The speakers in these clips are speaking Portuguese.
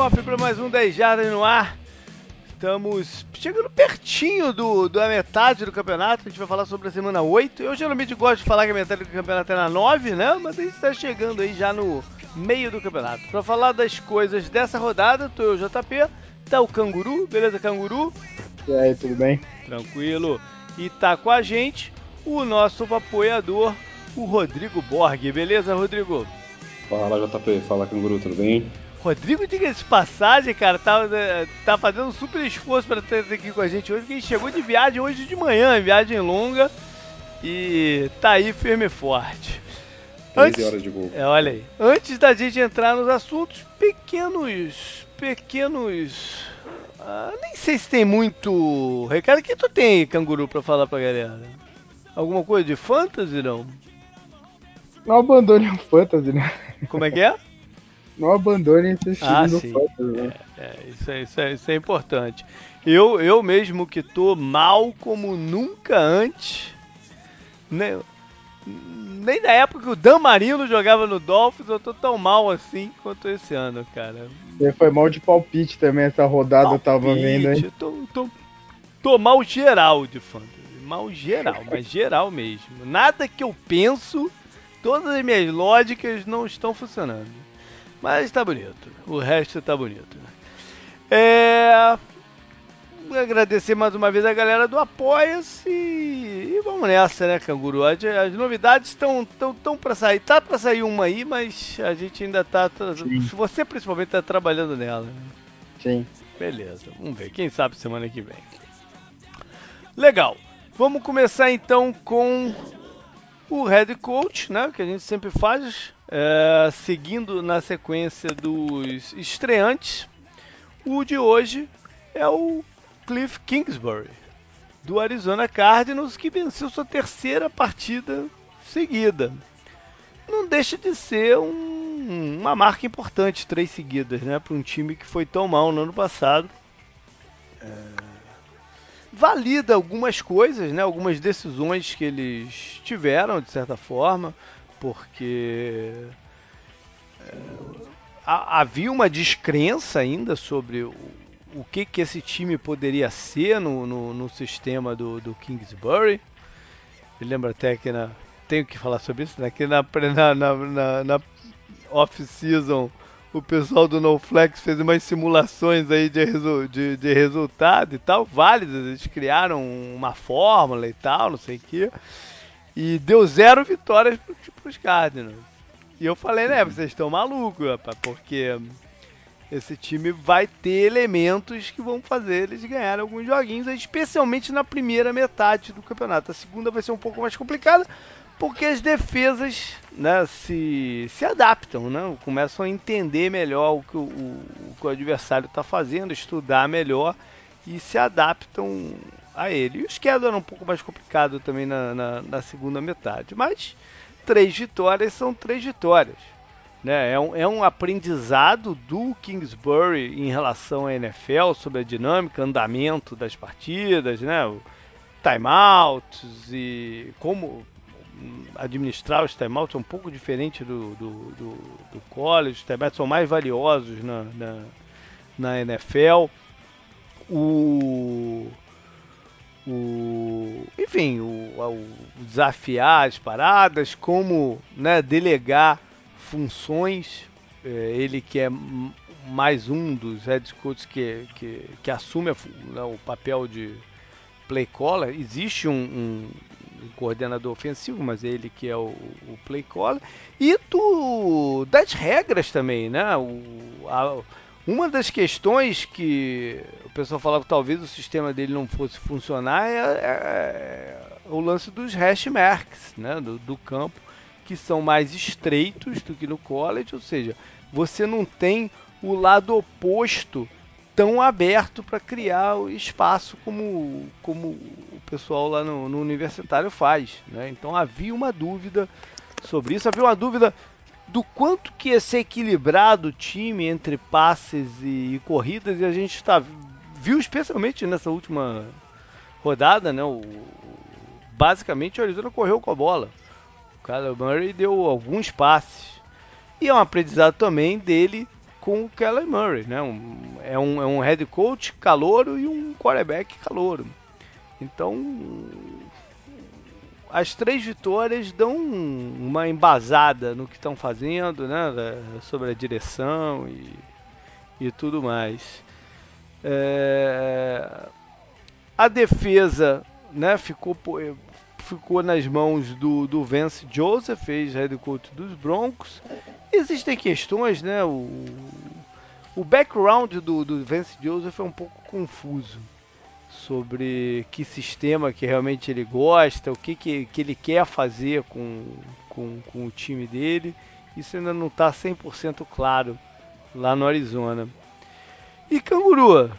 Cofre para mais um 10 Jardas no ar. Estamos chegando pertinho do, da metade do campeonato. A gente vai falar sobre a semana 8. Eu geralmente gosto de falar que a metade do campeonato é na 9, né? Mas a gente está chegando aí já no meio do campeonato. Para falar das coisas dessa rodada, tô eu, JP. Tá o Canguru, beleza, Canguru? E aí, tudo bem? Tranquilo. E tá com a gente o nosso apoiador, o Rodrigo Borg. Beleza, Rodrigo? Fala, JP. Fala, Canguru, tudo bem? Rodrigo, diga de passagem, cara, tá, tá fazendo um super esforço para estar aqui com a gente hoje, porque ele chegou de viagem hoje de manhã, viagem longa, e tá aí firme e forte. 15 Antes, horas de voo. É, olha aí. Antes da gente entrar nos assuntos, pequenos. Pequenos. Ah, nem sei se tem muito recado. O que tu tem, canguru, pra falar pra galera? Alguma coisa de fantasy, não? Não abandone o fantasy, né? Como é que é? Não abandone esse estilo ah, sim. né? É, é, isso, é, isso, é, isso é importante. Eu, eu mesmo que tô mal como nunca antes, nem, nem na época que o Dan Marino jogava no Dolphins, eu tô tão mal assim quanto esse ano, cara. Você foi mal de palpite também essa rodada, palpite, eu tava vendo aí. Tô, tô, tô mal geral de fantasy. Mal geral, mas geral mesmo. Nada que eu penso, todas as minhas lógicas não estão funcionando. Mas tá bonito. O resto tá bonito. É. Agradecer mais uma vez a galera do Apoia-se e vamos nessa, né, Canguru? As, as novidades estão tão, tão para sair. Tá para sair uma aí, mas a gente ainda tá. tá você principalmente tá trabalhando nela. Sim. Beleza, vamos ver. Quem sabe semana que vem. Legal. Vamos começar então com o head coach, né? Que a gente sempre faz. É, seguindo na sequência dos estreantes, o de hoje é o Cliff Kingsbury, do Arizona Cardinals, que venceu sua terceira partida seguida. Não deixa de ser um, uma marca importante, três seguidas, né, para um time que foi tão mal no ano passado. É, valida algumas coisas, né, algumas decisões que eles tiveram, de certa forma porque é, havia uma descrença ainda sobre o, o que, que esse time poderia ser no, no, no sistema do, do Kingsbury. Eu lembro até que na, tenho que falar sobre isso, né? Que na, na, na, na off-season o pessoal do NoFlex fez umas simulações aí de, resu de, de, resultado e tal, válidas, eles criaram uma fórmula e tal, não sei o que. E deu zero vitórias para os Cardinals. E eu falei, né, vocês estão malucos, rapaz, porque esse time vai ter elementos que vão fazer eles ganharem alguns joguinhos, especialmente na primeira metade do campeonato. A segunda vai ser um pouco mais complicada, porque as defesas né, se, se adaptam, né, começam a entender melhor o que o, o, que o adversário está fazendo, estudar melhor e se adaptam a ele. E o schedule era um pouco mais complicado também na, na, na segunda metade. Mas três vitórias são três vitórias. Né? É, um, é um aprendizado do Kingsbury em relação à NFL sobre a dinâmica, andamento das partidas, né? timeouts e como administrar os timeouts é um pouco diferente do, do, do, do college. Os timeouts são mais valiosos na, na, na NFL. O, o enfim, o, o, desafiar as paradas, como né, delegar funções. É, ele que é mais um dos head coaches que, que, que assume a, né, o papel de play caller. Existe um, um, um, coordenador ofensivo, mas ele que é o, o play caller. E do, das regras também, né? O, a, uma das questões que o pessoal falava que talvez o sistema dele não fosse funcionar é, é, é o lance dos hash marks né, do, do, campo, que são mais estreitos do que no college, ou seja, você não tem o lado oposto tão aberto para criar o espaço como, como o pessoal lá no, no universitário faz. Né? Então havia uma dúvida sobre isso, havia uma dúvida do quanto que ia ser equilibrado o time entre passes e, e corridas e a gente está viu especialmente nessa última rodada, né? O, basicamente o Arizona correu com a bola. O Kyler Murray deu alguns passes e é um aprendizado também dele com o Kellen Murray, né? Um, é, um, é um head coach calouro e um quarterback calouro. Então, as três vitórias dão uma embasada no que estão fazendo, né? Sobre a direção e, e tudo mais. É, a defesa, né? Ficou ficou nas mãos do, do Vance Joseph, ex-head coach dos Broncos. Existem questões, né? O, o background do, do Vance Joseph é um pouco confuso sobre que sistema que realmente ele gosta, o que, que, que ele quer fazer com, com, com o time dele. Isso ainda não está 100% claro lá no Arizona. E Canguru,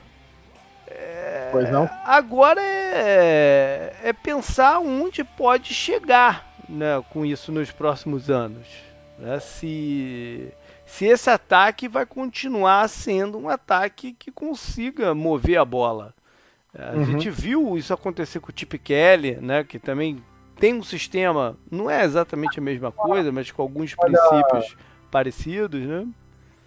Pois não? Agora é, é pensar onde pode chegar né, com isso nos próximos anos. Né? Se, se esse ataque vai continuar sendo um ataque que consiga mover a bola. A uhum. gente viu isso acontecer com o Chip Kelly, né, que também tem um sistema, não é exatamente a mesma coisa, mas com alguns princípios parecidos, né?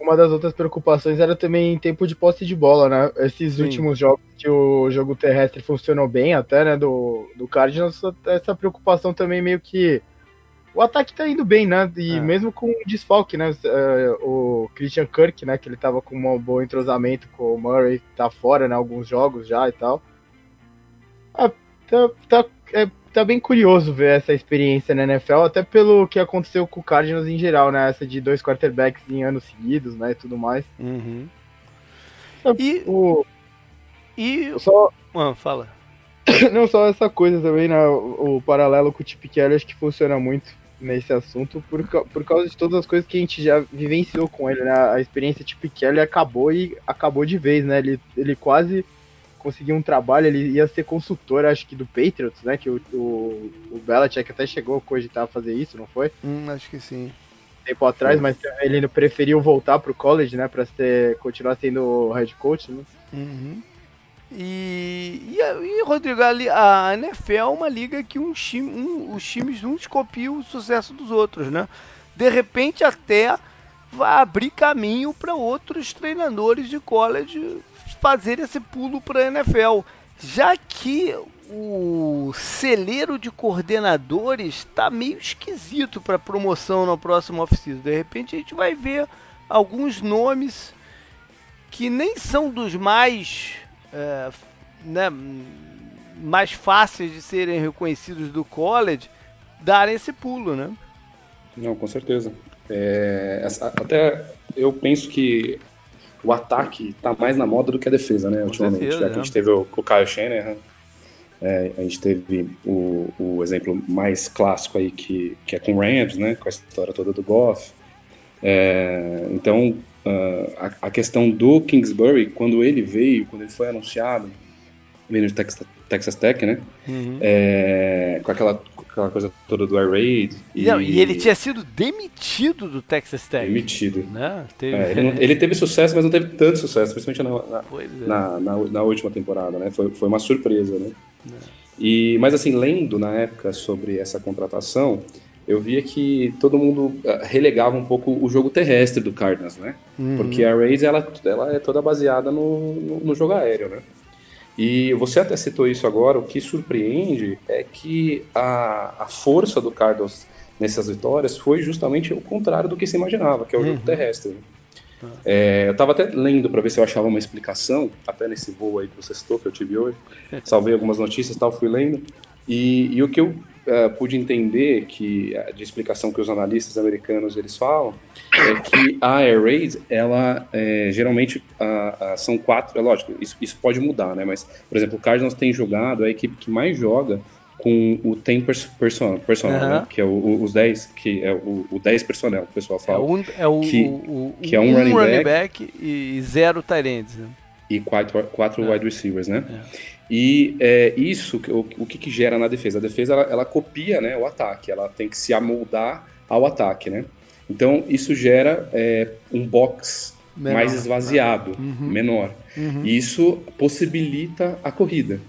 Uma das outras preocupações era também tempo de posse de bola, né? Esses Sim. últimos jogos que o jogo terrestre funcionou bem até, né, do, do Cardinals, essa preocupação também meio que o ataque tá indo bem, né? E é. mesmo com o desfalque, né? É, o Christian Kirk, né? Que ele tava com um bom entrosamento com o Murray, tá fora, né? Alguns jogos já e tal. Ah, tá, tá, é, tá bem curioso ver essa experiência na NFL, até pelo que aconteceu com o Cardinals em geral, né? Essa de dois quarterbacks em anos seguidos, né? E tudo mais. Uhum. E o. E. Só. Ah, fala. Não só essa coisa também, né? O, o paralelo com o Chip Kelly acho que funciona muito nesse assunto por, por causa de todas as coisas que a gente já vivenciou com ele, né? A experiência Chip Kelly acabou e acabou de vez, né? Ele, ele quase conseguir um trabalho, ele ia ser consultor, acho que do Patriots, né? Que o, o, o Belichick até chegou a cogitar fazer isso, não foi? Hum, acho que sim. Tempo atrás, mas ele preferiu voltar pro college, né? Pra ser, continuar sendo head coach, né? Uhum. E, e, e, Rodrigo, a, a NFL é uma liga que um time, um, os times uns copiam o sucesso dos outros, né? De repente até vai abrir caminho para outros treinadores de college fazer esse pulo para a NFL, já que o celeiro de coordenadores está meio esquisito para promoção no próximo off-season. De repente a gente vai ver alguns nomes que nem são dos mais é, né, mais fáceis de serem reconhecidos do college darem esse pulo, né? Não, com certeza. É, até eu penso que o ataque está mais na moda do que a defesa, né, ultimamente. Certeza, Já que a gente teve o, o Kyle Shanahan, é, a gente teve o, o, exemplo mais clássico aí, que, que é com o Rams, né, com a história toda do Goff. É, então, uh, a, a, questão do Kingsbury, quando ele veio, quando ele foi anunciado, veio no Texas, Texas Tech, né, uhum. é, com aquela aquela coisa toda do Air Raid. E... Não, e ele tinha sido demitido do Texas Tech. Demitido. Né? Teve... É, ele, não, ele, teve sucesso, mas não teve tanto sucesso, principalmente na, na, é. na, na, na última temporada, né? Foi, foi uma surpresa, né? É. E, mas assim, lendo na época sobre essa contratação, eu via que todo mundo eh, relegava um pouco o jogo terrestre do Cardinals, né? Uhum. Porque a Rays ela, ela é toda baseada no, no, no jogo aéreo, né? E você até citou isso agora, o que surpreende é que a, a força do Cardinals nessas vitórias foi justamente o contrário do que se imaginava, que é o uhum. jogo terrestre. Né? Tá. É, eu estava até lendo para ver se eu achava uma explicação, até nesse voo aí que você citou, que eu tive hoje. Salvei algumas notícias e tal, fui lendo. E, e o que eu uh, pude entender que de explicação que os analistas americanos eles falam é que a air raid ela é, geralmente uh, uh, são quatro é lógico isso, isso pode mudar né mas por exemplo o Cardinals tem jogado é a equipe que mais joga com o 10 personal, personal uhum. né? que é o, o, os 10 que é o, o 10 personnel que o pessoal fala é, um, é o, que, o, que é um, um running, running back, back, e zero tight ends né? e quatro, quatro é. wide receivers né é. E é, isso, o, o que, que, gera na defesa? A defesa ela, ela, copia né, o ataque, ela tem que se amoldar ao ataque, né? Então isso gera é, um box menor, mais esvaziado, uhum. menor. Uhum. E isso possibilita a corrida.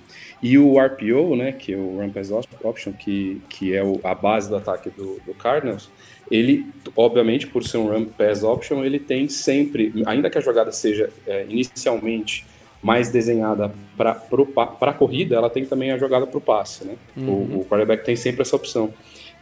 E o RPO, né, que é o Run Pass Option, que, que é o, a base do ataque do, do Cardinals, ele, obviamente, por ser um Run Pass Option, ele tem sempre, ainda que a jogada seja é, inicialmente mais desenhada para a corrida, ela tem também a jogada para o passe, né? Uhum. O, o quarterback tem sempre essa opção.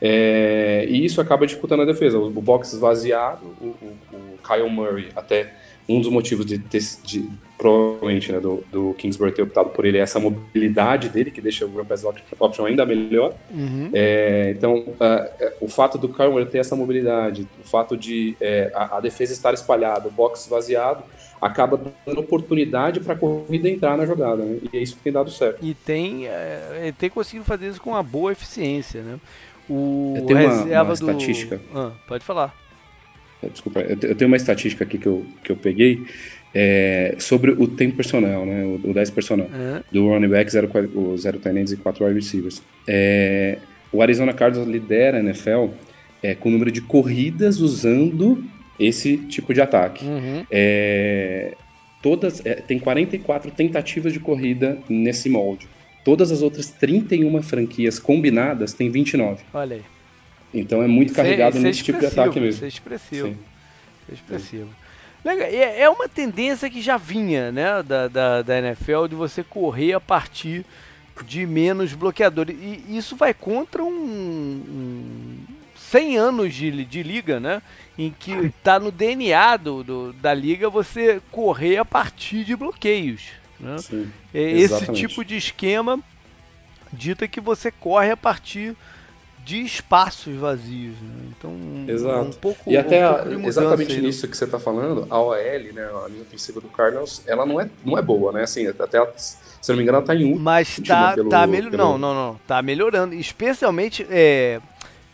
É, e isso acaba dificultando a defesa. O, o box esvaziado, o, o, o Kyle Murray até um dos motivos de, ter, de provavelmente né, do, do, Kingsbury ter optado por ele é essa mobilidade dele que deixa o Grand Pass Option ainda melhor. Uhum. É, então, uh, o fato do Kyle ter essa mobilidade, o fato de é, a, a, defesa estar espalhada, o box esvaziado, acaba dando oportunidade para a corrida entrar na jogada, né? e é isso que tem dado certo. E tem, é, tem conseguido fazer isso com uma boa eficiência, né? O reserva uma, uma do... estatística. Ah, pode falar. É, desculpa, eu tenho uma estatística aqui que eu, que eu peguei é, sobre o tempo personal, né, o, o 10 personal, uhum. do running back, 0, o 0 e 4 wide receivers. É, o Arizona Cardinals lidera a NFL é, com o número de corridas usando esse tipo de ataque. Uhum. É, todas, é, tem 44 tentativas de corrida nesse molde. Todas as outras 31 franquias combinadas têm 29. Olha aí. Então é muito carregado nesse tipo de ataque mesmo. Isso é expressivo. Sim. Isso é expressivo. É, é uma tendência que já vinha né, da, da, da NFL de você correr a partir de menos bloqueadores. E isso vai contra um, um 100 anos de, de liga, né? Em que está no DNA do, do, da liga você correr a partir de bloqueios. Né? Sim, Esse tipo de esquema dita que você corre a partir de espaços vazios. Né? Então, Exato. um pouco. E até um exatamente nisso que você está falando, a OL, né, a linha ofensiva do Cardinals, ela não é, não é boa, né? Assim, até se não me engano, ela está em um. Mas tá, pelo, tá melhor, pelo... não, não, não, tá melhorando. Especialmente, é,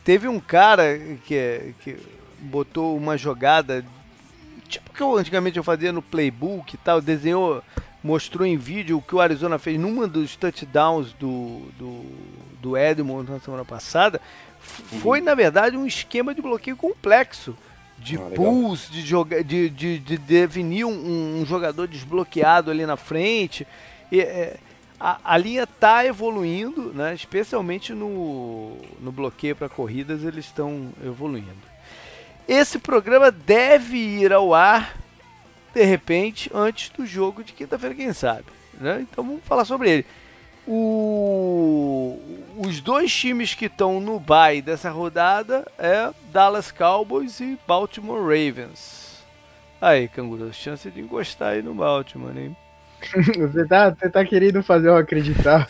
teve um cara que, que botou uma jogada tipo que eu antigamente eu fazia no playbook e tal, desenhou mostrou em vídeo o que o Arizona fez numa dos touchdowns do, do, do Edmond na semana passada, uhum. foi na verdade um esquema de bloqueio complexo. De ah, pulls, de, joga, de, de, de definir um, um, jogador desbloqueado ali na frente. E, é, a, a, linha está evoluindo, né? especialmente no, no bloqueio para corridas, eles estão evoluindo. Esse programa deve ir ao ar de repente, antes do jogo de quinta-feira, quem sabe. Né? Então vamos falar sobre ele. O... Os dois times que estão no bye dessa rodada é Dallas Cowboys e Baltimore Ravens. Aí, Canguru, chance de encostar aí no Baltimore, hein? Você tá, você tá querendo fazer eu acreditar.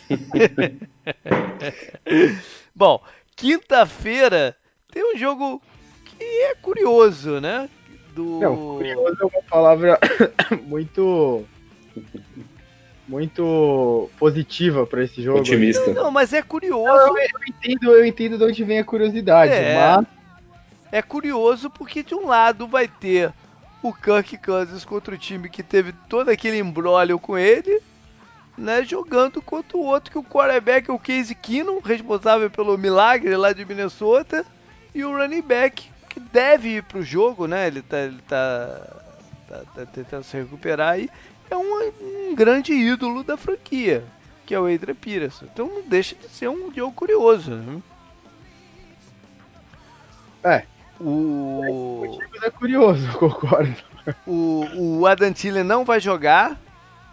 Bom, quinta-feira tem um jogo que é curioso, né? Do. Não, curioso é uma palavra muito. Muito positiva para esse jogo. Otimista. Não, não, mas é curioso. Não, eu, entendo, eu entendo de onde vem a curiosidade, é, mas. É curioso porque de um lado vai ter o Kirk Cousins contra o time que teve todo aquele embrólio com ele, né, jogando contra o outro que o quarterback é o Casey Keenum, responsável pelo milagre lá de Minnesota, e o running back que deve ir pro jogo, né? Ele tá, ele tá, tá, tá tentando se recuperar e é um, um, grande ídolo da franquia, que é o Adrian Peterson. Então não deixa de ser um jogo curioso, né? É. O... o é curioso, concordo. O, o Adam Thielen não vai jogar,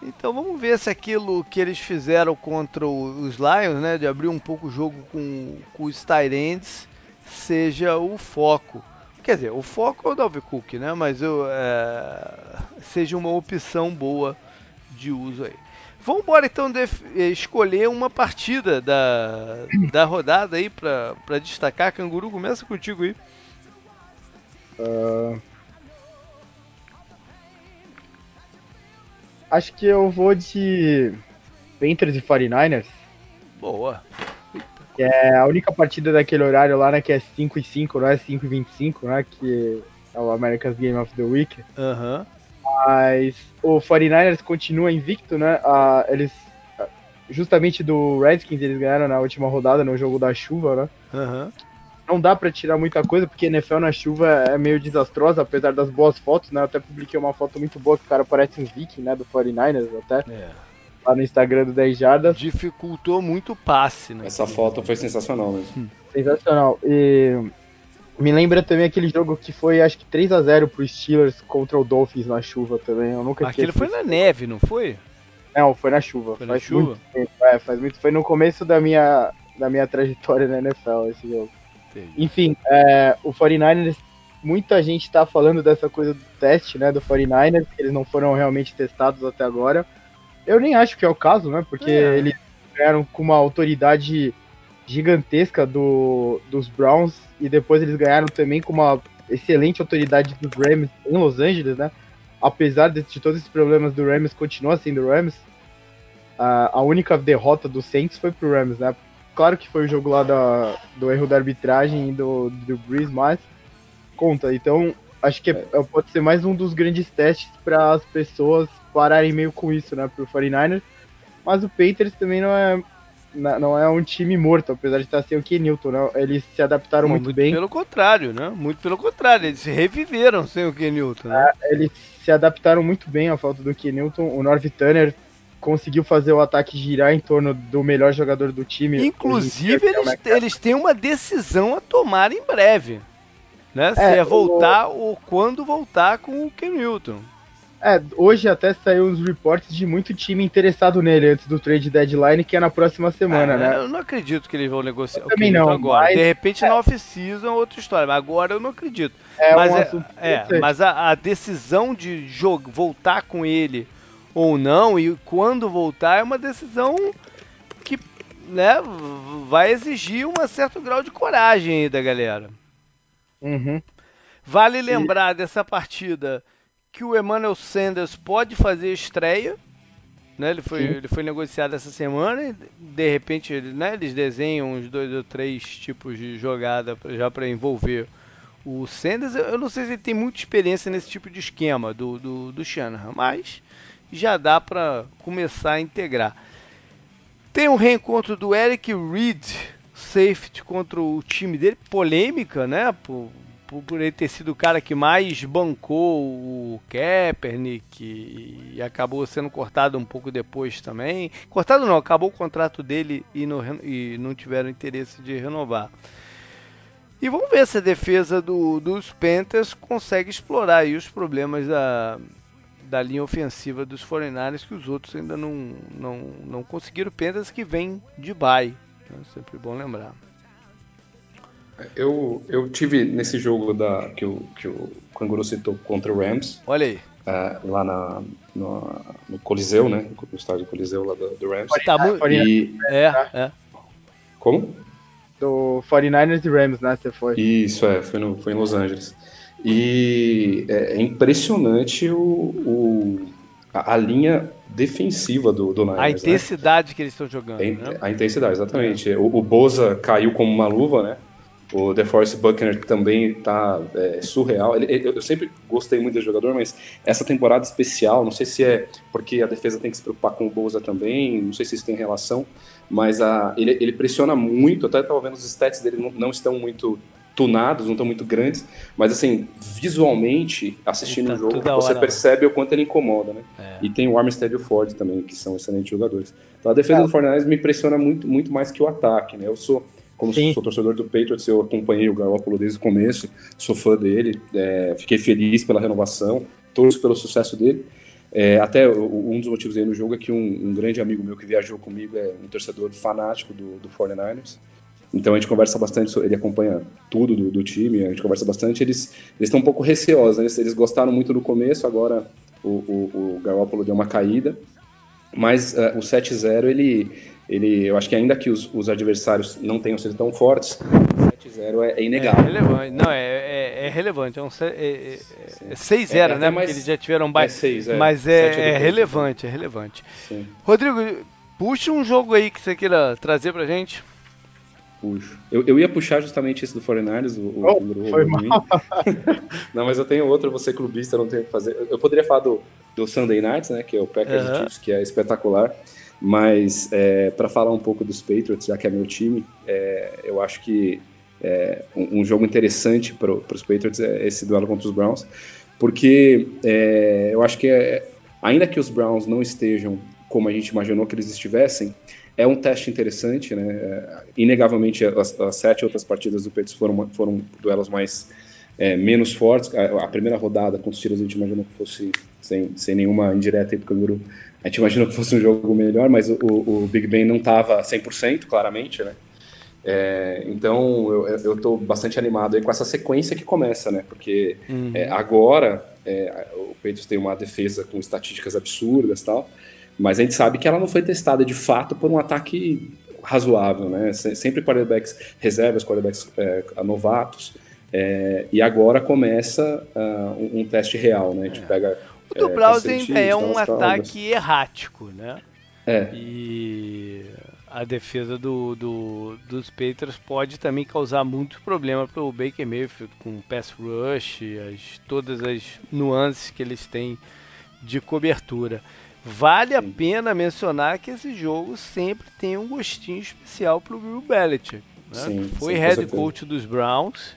então vamos ver se aquilo que eles fizeram contra os Lions, né, de abrir um pouco o jogo com, com os Tyrants, seja o foco. Quer dizer, o foco é o Dalvin Cook, né? Mas eu, é, seja uma opção boa de uso aí. Vamos embora então escolher uma partida da, da rodada aí para destacar. Canguru, começa contigo aí. Uh... Acho que eu vou de Panthers e 49ers. Boa. Que é a única partida daquele horário lá, né? Que é 5 e 5, não é 5 e 25, né? Que é o America's Game of the Week. Aham. Uhum. Mas o 49ers continua invicto, né? Ah, eles. Justamente do Redskins eles ganharam na última rodada no jogo da chuva, né? Uhum. Não dá para tirar muita coisa, porque NFL na chuva é meio desastrosa, apesar das boas fotos, né? Eu até publiquei uma foto muito boa que o cara parece um viking, né? Do 49ers até. É. lá no Instagram do 10 Jardas. Dificultou muito o passe, né? Essa foto foi sensacional mesmo. Hum. Sensacional. E me lembra também aquele jogo que foi, acho que 3 a 0 pro Steelers contra o Dolphins na chuva também. Eu nunca Aquele foi na neve, não foi? Não, foi na chuva. Foi na chuva? Muito tempo. É, faz muito. Foi no começo da minha, da minha trajetória na NFL esse jogo. Entendi. Enfim, é, o 49ers, muita gente tá falando dessa coisa do teste, né, do 49ers, que eles não foram realmente testados até agora. Eu nem acho que é o caso, né, porque é. eles ganharam com uma autoridade gigantesca do, dos Browns e depois eles ganharam também com uma excelente autoridade dos Rams em Los Angeles, né? Apesar de, de todos esses problemas do Rams, continua sendo o Rams. A, a única derrota do Saints foi pro Rams, né? Claro que foi o jogo lá da, do erro da arbitragem e do, do Breeze, mas conta. Então, acho que é, é pode ser mais um dos grandes testes para as pessoas pararem meio com isso, né? Pro 49ers. Mas o Patriots também não é não é um time morto, apesar de estar sem o Kenilton, né? Eles se adaptaram muito, muito, bem. Pelo contrário, né? Muito pelo contrário, eles se reviveram sem o Kenilton, né? É, eles se adaptaram muito bem à falta do Kenilton. O North Turner conseguiu fazer o ataque girar em torno do melhor jogador do time. Inclusive, eles, eles têm uma decisão a tomar em breve. Né? Se é, é voltar o... ou quando voltar com o Kenilton. É, hoje até saiu uns reportes de muito time interessado nele antes do trade deadline, que é na próxima semana, é, né? Eu não acredito que eles vão negociar eu também não, agora. Mas... De repente é. na off-season é outra história, mas agora eu não acredito. É mas, um é, é mas a, a, decisão de jogo, voltar com ele ou não, e quando voltar, é uma decisão que né, vai exigir um certo grau de coragem aí da galera. Uhum. Vale lembrar e... dessa partida que o Emmanuel Sanders pode fazer estreia. Né? Ele, foi, ele foi negociado essa semana e de repente né, eles desenham uns dois ou três tipos de jogada já para envolver o Sanders. Eu não sei se ele tem muita experiência nesse tipo de esquema do, do, do Shanahan, mas já dá para começar a integrar. Tem um reencontro do Eric Reed, safety, contra o time dele, polêmica, né? Por, por, por, ele ter sido o cara que mais bancou o Kaepernick e, e, acabou sendo cortado um pouco depois também. Cortado não, acabou o contrato dele e, no, e não tiveram interesse de renovar. E vamos ver se a defesa do, dos Panthers consegue explorar os problemas da, da linha ofensiva dos 49 que os outros ainda não, não, não conseguiram. Panthers que vem de bye. É sempre bom lembrar. Eu, eu tive nesse jogo da, que, o, que o Canguru citou contra o Rams. Olha aí. É, lá na, no, no, Coliseu, né? No estádio Coliseu lá do, do Rams. Tá muito... E... É, é. Como? Do 49ers e Rams, né? Você foi. Isso, é. Foi, no, foi em Los Angeles. E é, é impressionante o, o a, a, linha defensiva do, do Niners. A né? intensidade né? que eles estão jogando. A, né? a intensidade, exatamente. É. O, o Boza caiu como uma luva, né? O DeForest Buckner também está é, surreal. Ele, ele, eu sempre gostei muito desse jogador, mas essa temporada especial, não sei se é porque a defesa tem que se preocupar com o Bolsa também, não sei se isso tem relação, mas a, ele, ele pressiona muito, até estava vendo os stats dele não, não, estão muito tunados, não estão muito grandes, mas assim, visualmente, assistindo tá o jogo, você hora, percebe né? o quanto ele incomoda, né? É. E tem o Armstead e o Ford também, que são excelentes jogadores. Então a defesa é. do Fortnite me impressiona muito, muito mais que o ataque, né? Eu sou como Sim. sou torcedor do Patriots, eu acompanhei o Garoppolo desde o começo, sou fã dele, é, fiquei feliz pela renovação, torço pelo sucesso dele. É, até um dos motivos aí no jogo é que um, um, grande amigo meu que viajou comigo é um torcedor fanático do, do 49ers. Então a gente conversa bastante, ele acompanha tudo do, do time, a gente conversa bastante. Eles estão um pouco receosos, né? eles, eles, gostaram muito no começo, agora o, o, o Garoppolo deu uma caída. Mas uh, o 7-0 ele, ele, eu acho que ainda que os, os adversários não tenham sido tão fortes, 7-0 é, é, inegável. É relevante, não, é, é, é relevante, é um é, é 6-0, é, é, né? Mais, eles já tiveram mais, é 6, mas é, é relevante, é relevante. Sim. Rodrigo, puxa um jogo aí que você queira trazer pra gente. Puxo. Eu, eu ia puxar justamente esse do Foreigners, o, oh, o, foi mal. não, mas eu tenho outro, você clubista, não tenho o que fazer. Eu poderia falar do, do Sunday Nights, né, que é o Packers uhum. Chiefs, que é espetacular. Mas é, para falar um pouco dos Patriots, já que é meu time, é, eu acho que é, um, um, jogo interessante para os Patriots é esse duelo contra os Browns, porque é, eu acho que é, ainda que os Browns não estejam como a gente imaginou que eles estivessem, é um teste interessante, né? É, inegavelmente, as, as, sete outras partidas do Patriots foram, foram duelos mais é, menos fortes. A, a, primeira rodada com os tiros a gente imaginou que fosse, sem, sem nenhuma indireta aí pro Canguru, a gente imaginou que fosse um jogo melhor, mas o, o Big Ben não estava 100%, claramente, né? É, então eu estou bastante animado aí com essa sequência que começa, né? Porque uhum. é, agora é, o Patriots tem uma defesa com estatísticas absurdas tal, mas a gente sabe que ela não foi testada de fato por um ataque razoável, né? Sempre quarterbacks reservas, quarterbacks é, novatos. É, e agora começa uh, um, um, teste real, né? A gente é. pega. O do Browns é um ataque errático, né? É. E a defesa do, do, dos Patriots pode também causar muito problema para o Baker Mayfield com pass rush, as, todas as nuances que eles têm de cobertura. Vale a pena mencionar que esse jogo sempre tem um gostinho especial para o Bill Belichick. Né? Sim, foi sim, head coach dos Browns,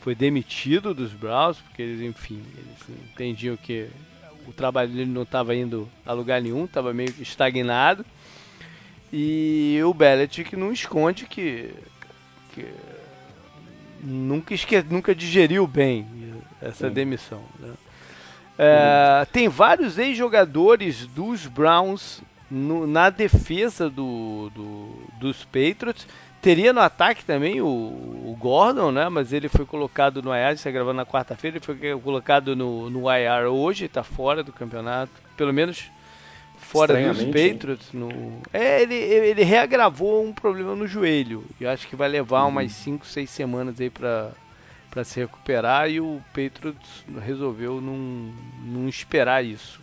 foi demitido dos Browns, porque eles, enfim, eles entendiam que o trabalho dele não estava indo a lugar nenhum, estava meio estagnado. E o Belichick não esconde que, que nunca, esque, nunca digeriu bem essa demissão. Né? É, tem vários ex-jogadores dos Browns no, na defesa do, do, dos Patriots. Teria no ataque também o, o, Gordon, né? Mas ele foi colocado no IR, está gravando na quarta-feira, ele foi colocado no, no IR hoje, está fora do campeonato. Pelo menos fora dos Patriots. No... É, ele, ele reagravou um problema no joelho. E acho que vai levar uhum. umas 5, 6 semanas aí para para se recuperar e o Patriots resolveu não, não esperar isso.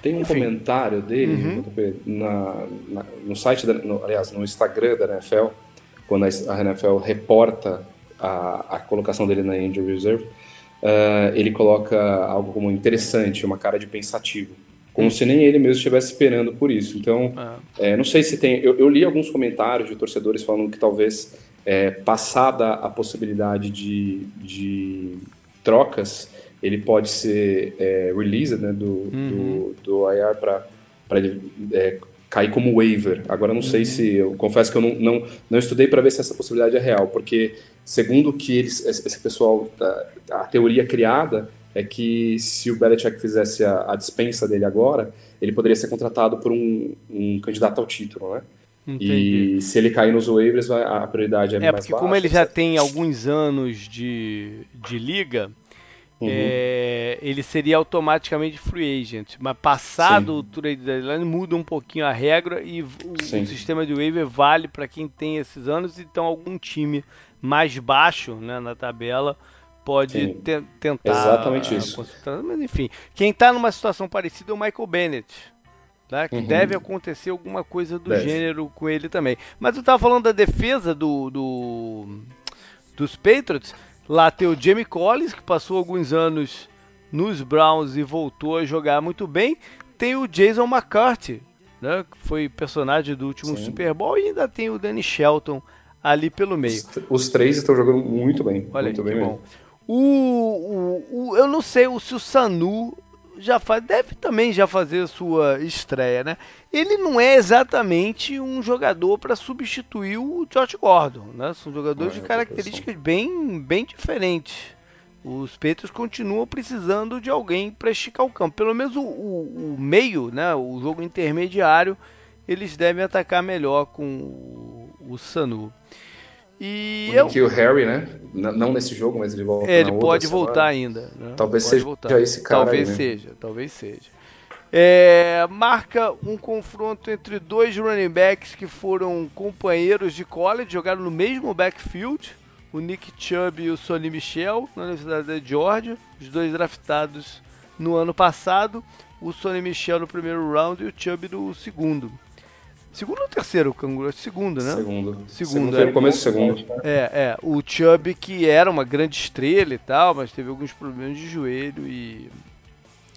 Tem um Enfim. comentário dele uhum. na, na, no site, da, no, aliás, no Instagram da NFL, quando a, NFL reporta a, a colocação dele na Injury Reserve, uh, ele coloca algo como interessante, uma cara de pensativo como se nem ele mesmo estivesse esperando por isso. Então, ah. é, não sei se tem. Eu, eu, li alguns comentários de torcedores falando que talvez, é, passada a possibilidade de, de trocas, ele pode ser é, released né, do, uhum. do, do IR para ele é, cair como waiver. Agora, não uhum. sei se. Eu confesso que eu não, não, não estudei para ver se essa possibilidade é real, porque, segundo que eles, esse pessoal, a, a teoria criada é que se o Belichick fizesse a, a, dispensa dele agora, ele poderia ser contratado por um, um candidato ao título, né? Entendi. E se ele cair nos waivers, a prioridade é, é mais baixa. É, porque como ele já tem alguns anos de, de liga, uhum. é, ele seria automaticamente free agent. Mas passado Sim. o trade deadline, muda um pouquinho a regra e o, o sistema de waiver vale para quem tem esses anos. Então, algum time mais baixo né, na tabela pode te tentar. Exatamente isso. Mas enfim, quem está numa situação parecida é o Michael Bennett. Tá? Que uhum. deve acontecer alguma coisa do deve. gênero com ele também. Mas eu estava falando da defesa do, do, dos Patriots. Lá tem o Jamie Collins, que passou alguns anos nos Browns e voltou a jogar muito bem. Tem o Jason McCarthy, né, que foi personagem do último Sim. Super Bowl. E ainda tem o Danny Shelton ali pelo meio. Os, os três estão jogando muito bem. Olha muito aí, bem. Bom. O, o, o, eu não sei se o Sanu já faz, deve também já fazer sua estreia, né? Ele não é exatamente um jogador para substituir o Josh Gordon, né? São jogadores de características bem, bem diferentes. Os Petros continuam precisando de alguém para esticar o campo. Pelo menos o, o, o, meio, né? O jogo intermediário, eles devem atacar melhor com o, o Sanu. E o eu... o Harry, né? Não nesse jogo, mas ele volta. É, ele pode voltar ainda. Né? Talvez pode seja voltar. esse cara. Talvez aí, né? seja, talvez seja. É, marca um confronto entre dois running backs que foram companheiros de college, jogaram no mesmo backfield, o Nick Chubb e o Sonny Michel, na Universidade da Georgia, os dois draftados no ano passado, o Sonny Michel no primeiro round e o Chubb no segundo. Segundo ou terceiro canguru? Segundo, né? Segundo. Segundo, segundo é. no começo do segundo. É, é. O Chubb, que era uma grande estrela e tal, mas teve alguns problemas de joelho e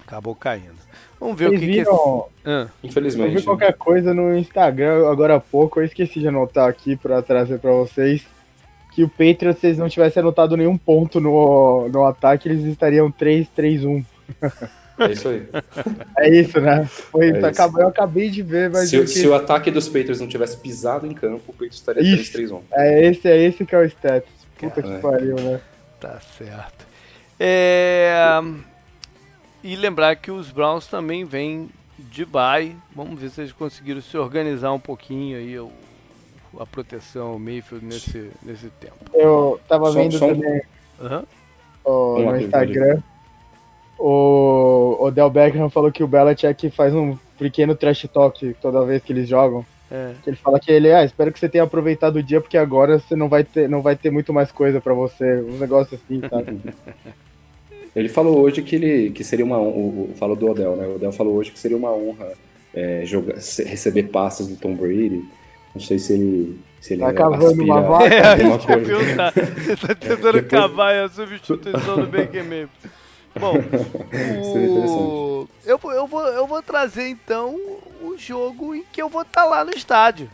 acabou caindo. Vamos ver Vocês o que, viram... que é. Ah. Infelizmente. Eu vi qualquer coisa no Instagram agora há pouco, eu esqueci de anotar aqui para trazer para vocês. Que o Patriots, se eles não tivessem anotado nenhum ponto no, no ataque, eles estariam 3-3-1. É isso aí. É isso, né? Foi, é isso. Eu acabei de ver, mas. Se, se, o ataque dos Patriots não tivesse pisado em campo, o Patriots estaria 3-3-1. É esse, é esse que é o status. Puta que pariu, né? Tá certo. É... E lembrar que os Browns também vêm de bye. Vamos ver se eles conseguiram se organizar um pouquinho aí a proteção, o Mayfield nesse, nesse tempo. Eu tava só, vendo só também uhum. oh, no Instagram. O Odell Beckham falou que o Belichick faz um pequeno trash talk toda vez que eles jogam. É. Que ele fala que ele, ah, espero que você tenha aproveitado o dia, porque agora você não vai ter, não vai ter muito mais coisa para você. Um negócio assim, sabe? ele falou hoje que ele que seria uma o, o falou do Odell, né? O Odell falou hoje que seria uma honra é, jogar, receber passes do Tom Brady. Não sei se ele. Se ele tá cavando uma vaca. É, alguma coisa. Perguntar. Ele tá tentando Depois... cavar a substituição do Baker Mayfield. Bom, o... eu, eu, vou, eu vou trazer então o jogo em que eu vou estar tá lá no estádio.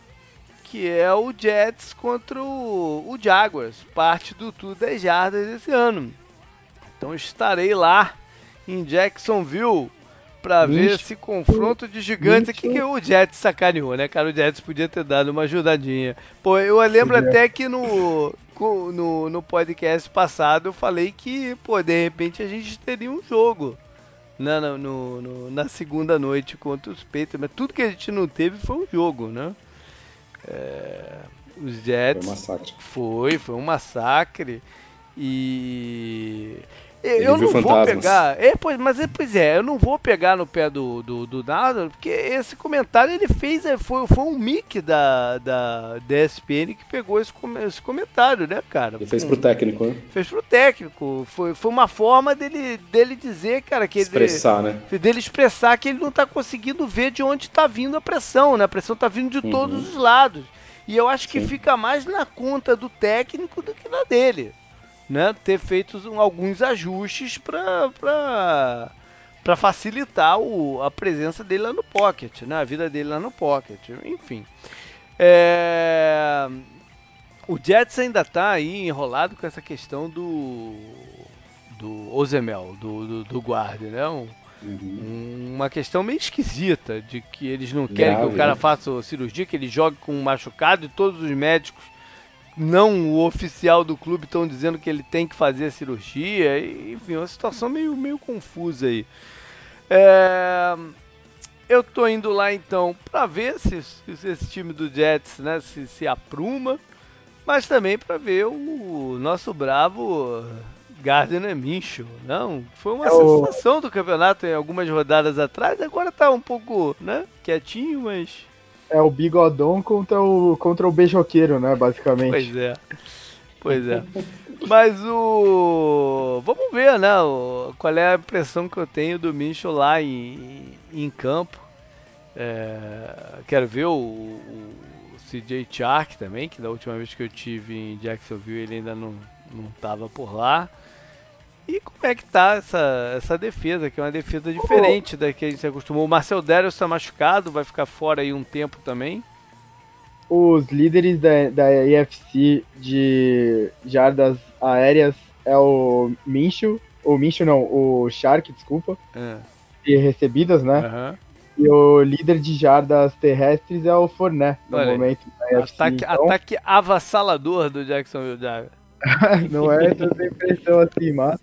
Que é o Jets contra o, o Jaguars, parte do Tour 10 Jardas esse ano. Então estarei lá em Jacksonville para ver esse confronto de gigantes aqui que o Jets sacaneou, né, cara? O Jets podia ter dado uma ajudadinha. Pô, eu lembro até que no, no, no podcast passado eu falei que, pô, de repente a gente teria um jogo na, no, no, na segunda noite contra os Patriots, mas tudo que a gente não teve foi um jogo, né? É, os Jets. Foi um massacre. Foi, foi um massacre. E eu não vou pegar. É, pois, mas é, pois é, eu não vou pegar no pé do, do, do nada, porque esse comentário ele fez. É, foi, foi um mic da, da, da ESPN que pegou esse, esse comentário, né, cara? Ele fez pro técnico, né? Fez pro técnico. Foi, foi uma forma dele, dele dizer, cara, que expressar, ele. Expressar, né? Dele expressar que ele não tá conseguindo ver de onde tá vindo a pressão, né? A pressão tá vindo de uhum. todos os lados. E eu acho que Sim. fica mais na conta do técnico do que na dele né, ter feito alguns ajustes para para facilitar o, a presença dele lá no pocket, né, a vida dele lá no pocket, enfim. É, o Jets ainda está aí enrolado com essa questão do do Ozemel, do, do, do guarda, né? Um, uhum. Uma questão meio esquisita de que eles não querem Grave, que o cara né? faça cirurgia, que ele jogue com um machucado e todos os médicos não o oficial do clube estão dizendo que ele tem que fazer a cirurgia. Enfim, uma situação meio, meio confusa aí. É, eu tô indo lá então para ver se, se, esse time do Jets né, se, se apruma, mas também para ver o nosso bravo Gardner Minshew. Não, foi uma é sensação o... do campeonato em algumas rodadas atrás. Agora tá um pouco, né, quietinho, mas é o bigodão contra o, contra o beijoqueiro, né, basicamente. Pois é. Pois é. Mas o. Vamos ver, né? O... Qual é a impressão que eu tenho do Micho lá em, em campo. É... Quero ver o, o CJ Chark também, que da última vez que eu tive em Jacksonville ele ainda não, não tava por lá. E como é que tá essa, essa defesa, que é uma defesa diferente da que a gente acostumou. O Marcel Darius está machucado, vai ficar fora aí um tempo também. Os líderes da, da EFC de jardas aéreas é o Minshew, o Minshew não, o Shark, desculpa, é. e recebidas, né? Uhum. E o líder de jardas terrestres é o Fournette, no Olha, momento da EFC. Ataque, então... ataque avassalador do Jacksonville Jaguars. não é essa impressão assim, mas.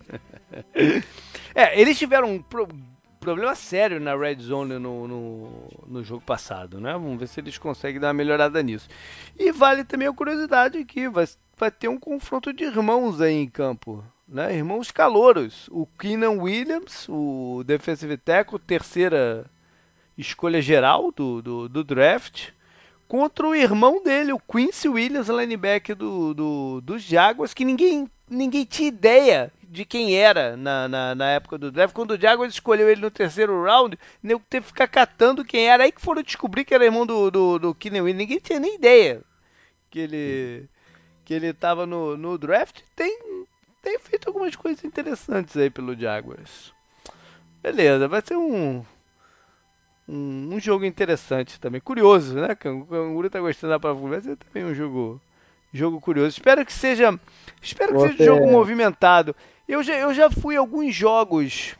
É, eles tiveram um pro... problema sério na Red Zone no, no, no, jogo passado, né? Vamos ver se eles conseguem dar uma melhorada nisso. E vale também a curiosidade aqui, vai, vai ter um confronto de irmãos aí em campo. Né? Irmãos calouros. O Keenan Williams, o defensive tackle, terceira escolha geral do, do, do draft contra o irmão dele, o Quincy Williams, linebacker do, do, dos Jaguars, que ninguém, ninguém tinha ideia de quem era na, na, na, época do draft. Quando o Jaguars escolheu ele no terceiro round, nego teve que ficar catando quem era. Aí que foram descobrir que era irmão do, do, do Keenan Williams. Ninguém tinha nem ideia que ele que ele estava no, no draft. Tem, tem feito algumas coisas interessantes aí pelo Jaguars. Beleza, vai ser um um, um, jogo interessante também. Curioso, né? O Canguru tá gostando da prova vai ser também um jogo, jogo curioso. Espero que seja. Espero que Você... seja um jogo movimentado. Eu já, eu já fui alguns jogos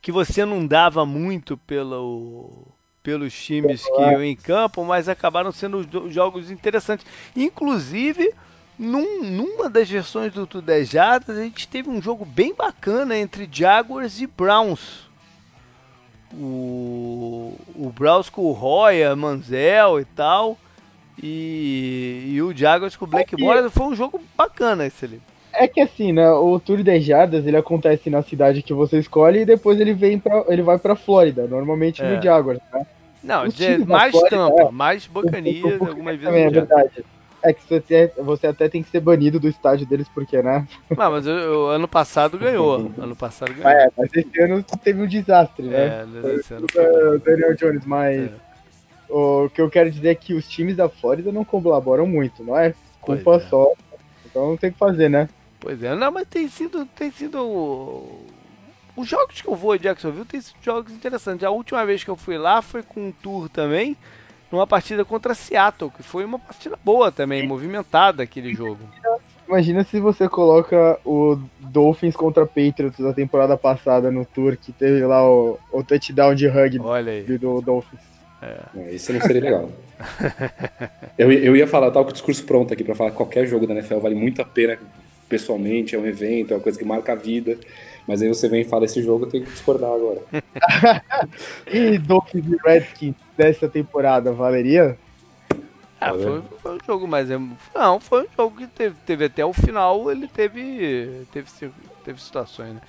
que você não dava muito pelo, pelos times que iam em campo, mas acabaram sendo jogos interessantes. Inclusive, num, numa das versões do Tudejadas, a gente teve um jogo bem bacana entre Jaguars e Browns. O, o Browns com o Roya, Manzel e tal. E, e o Jaguars com o Blake é Foi um jogo bacana esse ali. É que assim, né? O Tour de Jardas ele acontece na cidade que você escolhe e depois ele vem para ele vai para Flórida, normalmente é. no Jaguars, né? Não, mais Flórida, Tampa, é, mais Bocanias, algumas vezes. Também é verdade. É que você, você até tem que ser banido do estádio deles, porque, né? Não, mas o, ano passado ganhou. ano passado ganhou. É, mas esse ano teve um desastre, né? É, esse ano foi. Daniel Jones, mas. É. O que eu quero dizer é que os times da Flórida não colaboram muito, não é culpa é. só. Então não tem o que fazer, né? Pois é, não, mas tem sido. Tem sido. Os jogos que eu vou em Jacksonville tem sido jogos interessantes. A última vez que eu fui lá foi com um tour também numa partida contra Seattle, que foi uma partida boa também, movimentada aquele jogo. Imagina se você coloca o Dolphins contra Patriots da temporada passada no tour, que teve lá o, o touchdown de rugby do Dolphins. É. É, isso não seria legal. eu, eu ia falar, tal com o discurso pronto aqui, para falar que qualquer jogo da NFL vale muito a pena pessoalmente, é um evento, é uma coisa que marca a vida. Mas aí você vem e fala esse jogo, eu tenho que discordar agora. e Dolphins e Redskins dessa temporada, valeria? Ah, foi, foi, um jogo, mas é, não, foi um jogo que teve, teve até o final, ele teve, teve, teve situações, né?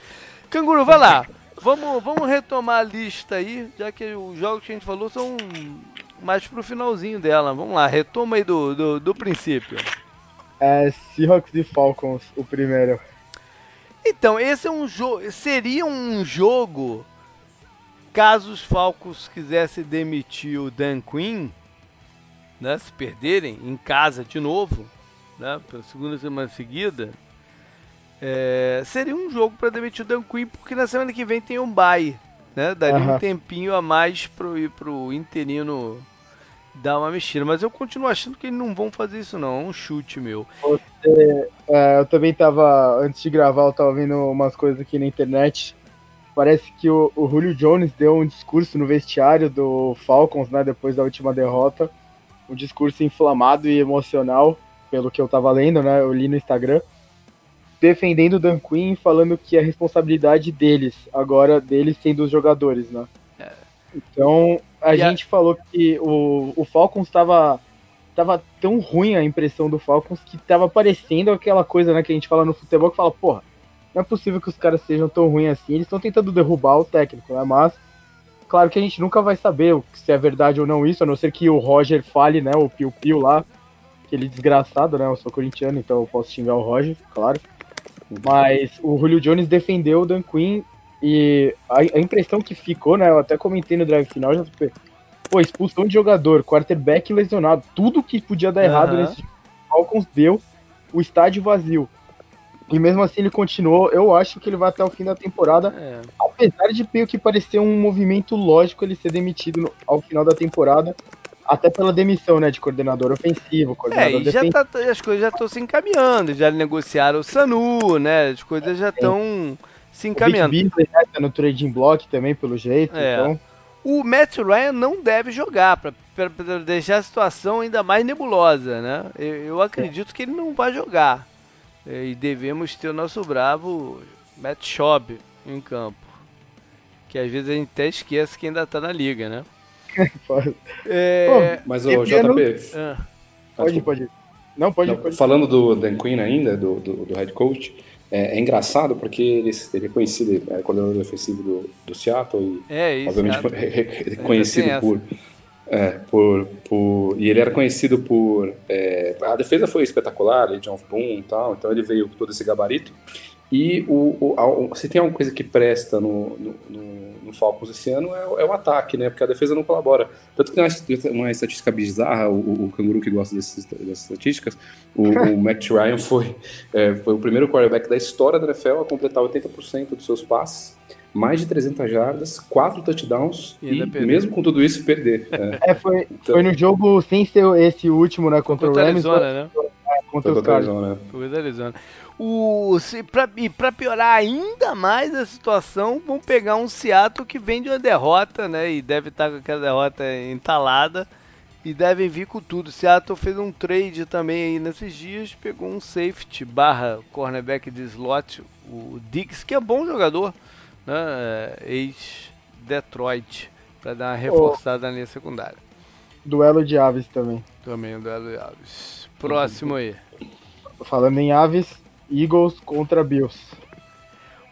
Canguru, vai lá. Vamos, vamos retomar a lista aí, já que os jogos que a gente falou são mais pro finalzinho dela. Vamos lá, retoma aí do, do, do princípio. É Seahawks e Falcons, o primeiro. Então, esse é um jogo. Seria um jogo. Caso os Falcons quisessem demitir o Dan Quinn, né, se perderem em casa de novo, né, pela segunda semana seguida, é, seria um jogo para demitir o Dan Quinn, porque na semana que vem tem um bye, né, daria uhum. um tempinho a mais pro, pro interino dar uma mexida. Mas eu continuo achando que eles não vão fazer isso, não. É um chute meu. Você, é, eu também tava, antes de gravar, eu tava vendo umas coisas aqui na internet. Parece que o, o Julio Jones deu um discurso no vestiário do Falcons, né, depois da última derrota. Um discurso inflamado e emocional, pelo que eu tava lendo, né, eu li no Instagram. Defendendo o Dan Quinn, falando que a responsabilidade deles, agora deles sendo os jogadores, né. É. Então, a e gente a... falou que o, o Falcons estava tava tão ruim a impressão do Falcons que tava parecendo aquela coisa né, que a gente fala no futebol que fala, porra, não é possível que os caras sejam tão ruins assim. Eles estão tentando derrubar o técnico, né? Mas, claro que a gente nunca vai saber se é verdade ou não isso, a não ser que o Roger fale, né? O Piu Piu lá, aquele desgraçado, né? Eu sou corintiano, então eu posso xingar o Roger, claro. Mas o Julio Jones defendeu o Dan Quinn e a, a, impressão que ficou, né? Eu até comentei no drive final, já pô, expulsão de jogador, quarterback lesionado, tudo que podia dar errado uhum. nesse Falcons deu, o estádio vazio. E mesmo assim ele continuou, eu acho que ele vai até o fim da temporada, é. apesar de meio que parecer um movimento lógico ele ser demitido no, ao final da temporada, até pela demissão, né, de coordenador ofensivo, coordenador é, já tá, as coisas já estão se encaminhando, já negociaram o Sanu, né, as coisas já estão se encaminhando. O Big né, tá no trading block também, pelo jeito. É. Então... O Matt Ryan não deve jogar, para deixar a situação ainda mais nebulosa, né? Eu, eu acredito é. que ele não vai jogar. E devemos ter o nosso bravo Matt Schaub em campo. Que às vezes a gente até esquece que ainda está na liga, né? é... Mas o JP. Ah. Pode, pode. Não, pode, não, pode. Falando do Dan Quinn ainda, do, do, do head coach, é, é, engraçado porque ele, ele é conhecido, ele é coordenador defensivo do, do Seattle e é, isso, obviamente é, conhecido por, é, por, por, e ele era conhecido por é, a defesa foi espetacular, John Boone e tal, então ele veio com todo esse gabarito e o, o, se tem alguma coisa que presta no, no, no, no Falcons esse ano é, é, o ataque, né? Porque a defesa não colabora. Tanto que uma, uma estatística bizarra, o, o canguru que gosta desses, dessas estatísticas, o, o Matt Ryan foi, é, foi o primeiro quarterback da história da NFL a completar 80% dos seus passes mais de 300 jardas, 4 touchdowns e, e mesmo com tudo isso perder. É, é foi, então... foi no jogo sem ser esse último, né, contra, contra o Rams, Arizona, né? contra os caras. Né? Foi da Arizona. O, se, pra, e para piorar ainda mais a situação, vão pegar um Seattle que vem de uma derrota, né? E deve estar com aquela derrota entalada. E devem vir com tudo. Seattle fez um trade também aí nesses dias. Pegou um safety barra cornerback de slot, o Diggs, que é bom jogador, né? É, Ex-Detroit, para dar uma reforçada oh. na linha secundária. Duelo de aves também. Também um duelo de aves. Próximo aí. Falando em aves, Eagles contra Bills.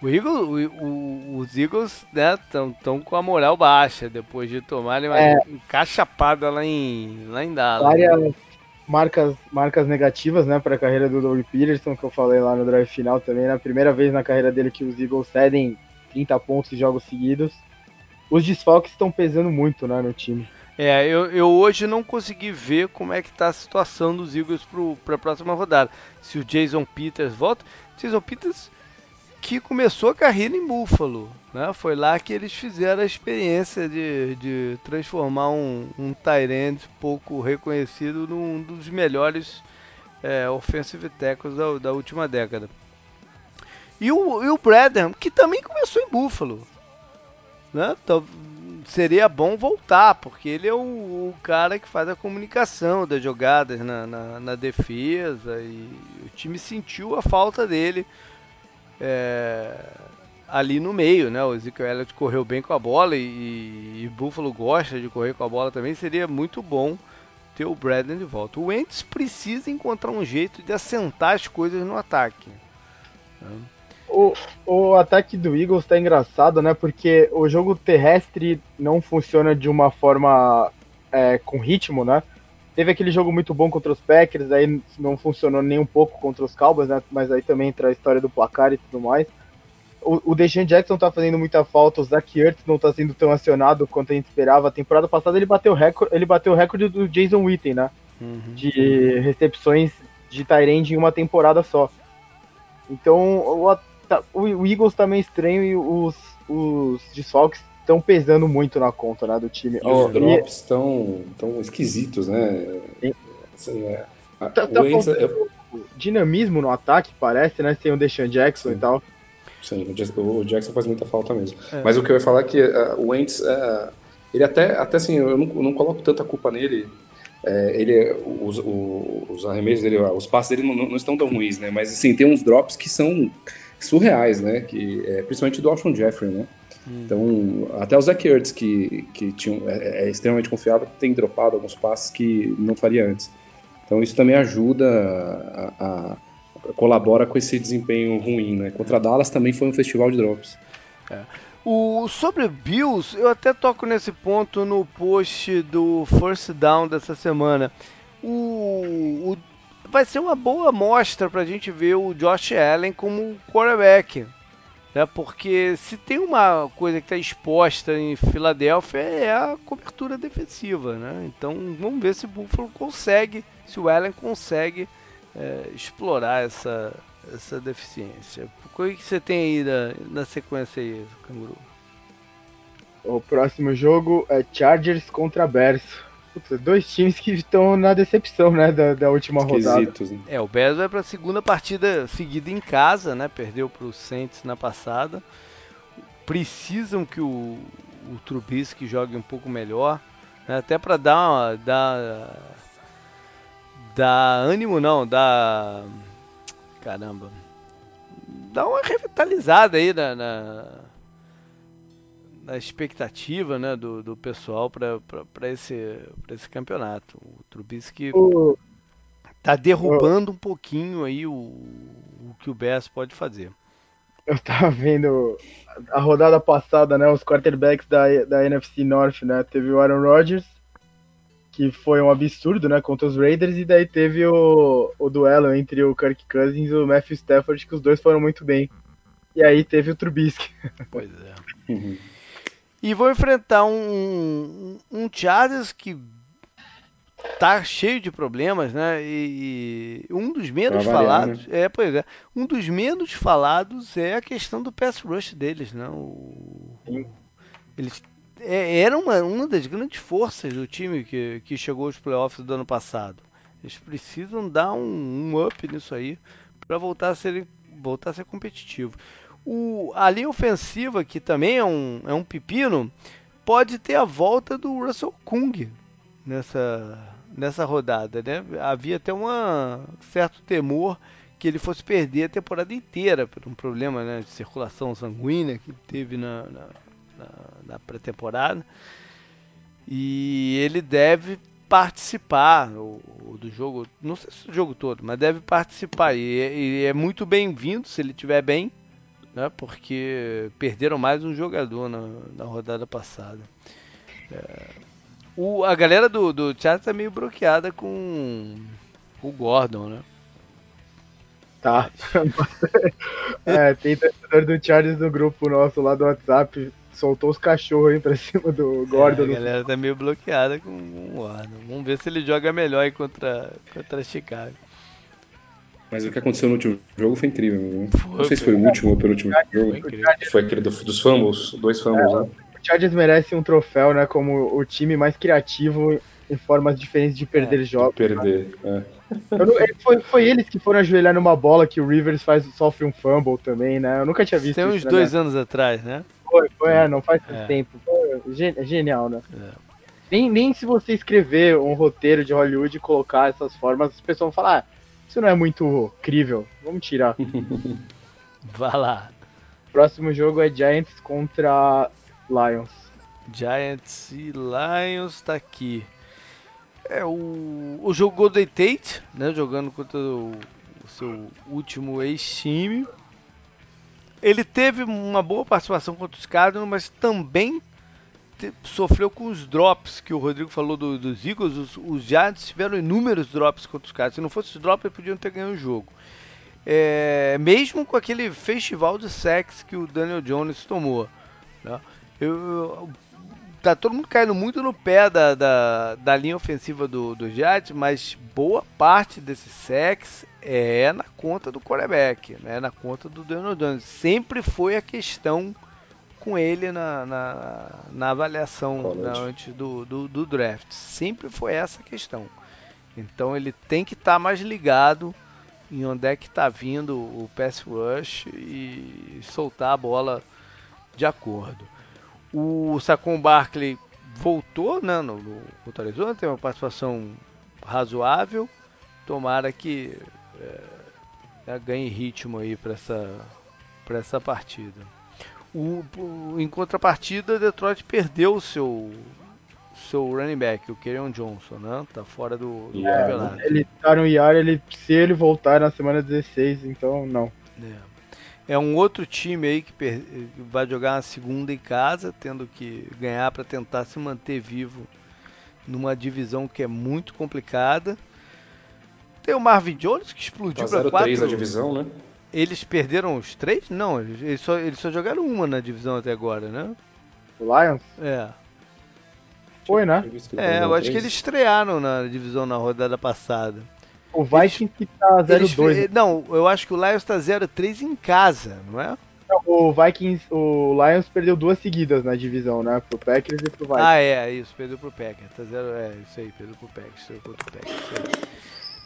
O Eagles, o, o, os Eagles estão né, com a moral baixa depois de tomarem uma é, encaixapada lá em, lá em Dallas. Várias né? marcas, marcas negativas né, para a carreira do Doug Peterson, que eu falei lá no drive final também. Na primeira vez na carreira dele que os Eagles cedem 30 pontos em jogos seguidos. Os desfalques estão pesando muito né, no time. É, eu, eu hoje não consegui ver como é que está a situação dos Eagles para a próxima rodada. Se o Jason Peters volta. Jason Peters que começou a carreira em Buffalo. Né? Foi lá que eles fizeram a experiência de, de transformar um, um Tyrant pouco reconhecido num dos melhores é, offensive tackles da, da última década. E o, e o Bradham, que também começou em Buffalo. Né? Então, seria bom voltar, porque ele é o, o, cara que faz a comunicação das jogadas na, na, na, defesa e o time sentiu a falta dele é, ali no meio, né? O Ezekiel Elliott correu bem com a bola e, e Buffalo gosta de correr com a bola também, seria muito bom ter o Bradley de volta. O Wentz precisa encontrar um jeito de assentar as coisas no ataque. Né? O, o ataque do Eagles está engraçado, né? Porque o jogo terrestre não funciona de uma forma é, com ritmo, né? Teve aquele jogo muito bom contra os Packers, aí não funcionou nem um pouco contra os Cowboys, né? Mas aí também entra a história do placar e tudo mais. O, o Deshaun Jackson tá fazendo muita falta, o Zach Ertz não tá sendo tão acionado quanto a gente esperava. A temporada passada ele bateu o recorde, ele bateu o recorde do Jason Witten, né? Uhum. De recepções de Tyrande em uma temporada só. Então o, o, Eagles tá meio estranho e os, os desfalques estão pesando muito na conta né, do time. E os drops estão tão esquisitos, né? Assim, é, tá, tá é... dinamismo no ataque, parece, né? Sem o Deshaun Jackson Sim. e tal. Sim, o Jackson faz muita falta mesmo. É. Mas o que eu ia falar é que uh, o Wentz, uh, ele até, até assim, eu não, não coloco tanta culpa nele. É, ele, os, os, os arremessos dele, os passes dele não, não, estão tão ruins, né? Mas assim, tem uns drops que são surreais, né? Que, é, principalmente do Alshon Jeffrey, né? Hum. Então, até o Zach Ertz, que, que tinha, é, é, extremamente confiável, tem dropado alguns passes que não faria antes. Então, isso também ajuda a, a colabora com esse desempenho ruim, né? Contra Dallas também foi um festival de drops. É. O, sobre Bills, eu até toco nesse ponto no post do First Down dessa semana. O, o vai ser uma boa mostra para a gente ver o Josh Allen como quarterback. Né? Porque se tem uma coisa que está exposta em Filadélfia é a cobertura defensiva. Né? Então vamos ver se o Buffalo consegue, se o Allen consegue é, explorar essa, essa deficiência. O que você tem aí na, na sequência aí, Canguru? O próximo jogo é Chargers contra Bears. Putz, dois times que estão na decepção, né, da, da última rodada. Né? É, o Bears vai para a segunda partida seguida em casa, né? Perdeu para o Saints na passada. Precisam que o, o Trubisky jogue um pouco melhor, né, até para dar, uma, dar dar ânimo não, dar caramba, dá uma revitalizada aí na, na na expectativa né, do, do pessoal para esse, esse campeonato. O Trubisky está derrubando um pouquinho aí o, o que o Bears pode fazer. Eu estava vendo a rodada passada, né, os quarterbacks da, da NFC North, né, teve o Aaron Rodgers, que foi um absurdo, né, contra os Raiders, e daí teve o, o duelo entre o Kirk Cousins e o Matthew Stafford, que os dois foram muito bem. E aí teve o Trubisky. Pois é. E vou enfrentar um, um Chargers que tá cheio de problemas, né? E, e um dos menos falados, né? é, pois é, um dos menos falados é a questão do pass rush deles, né? O, eles é, era uma, uma das grandes forças do time que, que chegou aos playoffs do ano passado. Eles precisam dar um, um up nisso aí para voltar a ser voltar a ser competitivo. O, a linha ofensiva, que também é um, é um pepino, pode ter a volta do Russell Kung nessa, nessa rodada. Né? Havia até um certo temor que ele fosse perder a temporada inteira por um problema né, de circulação sanguínea que teve na, na, na, na pré-temporada. E ele deve participar do jogo, não sei se o jogo todo, mas deve participar. E, e é muito bem-vindo se ele estiver bem, né, porque perderam mais um jogador na, na rodada passada. É, o, a galera do, do teatro tá meio bloqueada com o Gordon, né? Tá. é, tem torcedor do Charles no grupo nosso lá do WhatsApp. Soltou os cachorros aí pra cima do Gordon. É, a galera tá meio bloqueada com o Gordon. Vamos ver se ele joga melhor aí contra, contra Chicago. Mas o que aconteceu no último jogo foi incrível. Né? Foi, não sei se foi o último ou penúltimo jogo. Foi, foi aquele do, dos fumbles, dois fumbles, é, né? O Chargers merece um troféu, né? Como o time mais criativo em formas diferentes de perder é, jogos. De perder, né? é. Não, foi, foi eles que foram ajoelhar numa bola que o Rivers faz, sofre um fumble também, né? Eu nunca tinha visto Tem uns isso, dois anos atrás, né? Foi, foi, é, não faz é. tempo. Foi, é genial, né? É. Nem, nem se você escrever um roteiro de Hollywood e colocar essas formas, as pessoas vão falar, ah, isso não é muito crível, vamos tirar. Vá lá. Próximo jogo é Giants contra Lions. Giants e Lions tá aqui. É o, o jogo Golden Tate, né, jogando contra o, o seu último ex-time. Ele teve uma boa participação contra os Cardinals, mas também sofreu com os drops que o Rodrigo falou do, dos Eagles. Os, os Giants tiveram inúmeros drops contra os Cardinals. Se não fosse os drops, eles podiam ter ganho o jogo. É, mesmo com aquele festival de sexo que o Daniel Jones tomou. Né? Eu, tá todo mundo caindo muito no pé da, da, da linha ofensiva do, do Jets, mas boa parte desse sex é na conta do quarterback, né? na conta do Daniel Jones. Sempre foi a questão com ele na, na, na avaliação né, antes do, do, do, draft. Sempre foi essa a questão. Então ele tem que estar tá mais ligado em onde é que está vindo o pass rush e soltar a bola de acordo. O Sacon Barkley voltou né, no, no, contra o Arizona, tem uma participação razoável. Tomara que é, ganhe ritmo aí para essa, essa partida. O, em contrapartida, Detroit perdeu o seu seu running back, o Kerryon Johnson, né? Tá fora do, do yeah, campeonato. Ele tá no IAR, ele, se ele voltar na semana 16, então não. É. É um outro time aí que vai jogar uma segunda em casa, tendo que ganhar para tentar se manter vivo numa divisão que é muito complicada. Tem o Marvin Jones que explodiu tá para 4. na divisão, né? Eles perderam os três? Não, eles só, eles só jogaram uma na divisão até agora, né? O Lions? É. Foi, né? É, eu acho que eles estrearam na divisão na rodada passada. O Vikings que tá 0-2. Né? Não, eu acho que o Lions tá 0-3 em casa, não é? Não, o Vikings, o Lions perdeu duas seguidas na divisão, né? Pro Packers e pro Vikings. Ah, é, isso, perdeu pro Packers. Tá zero, é, isso aí, perdeu pro Packers, perdeu pro Packers.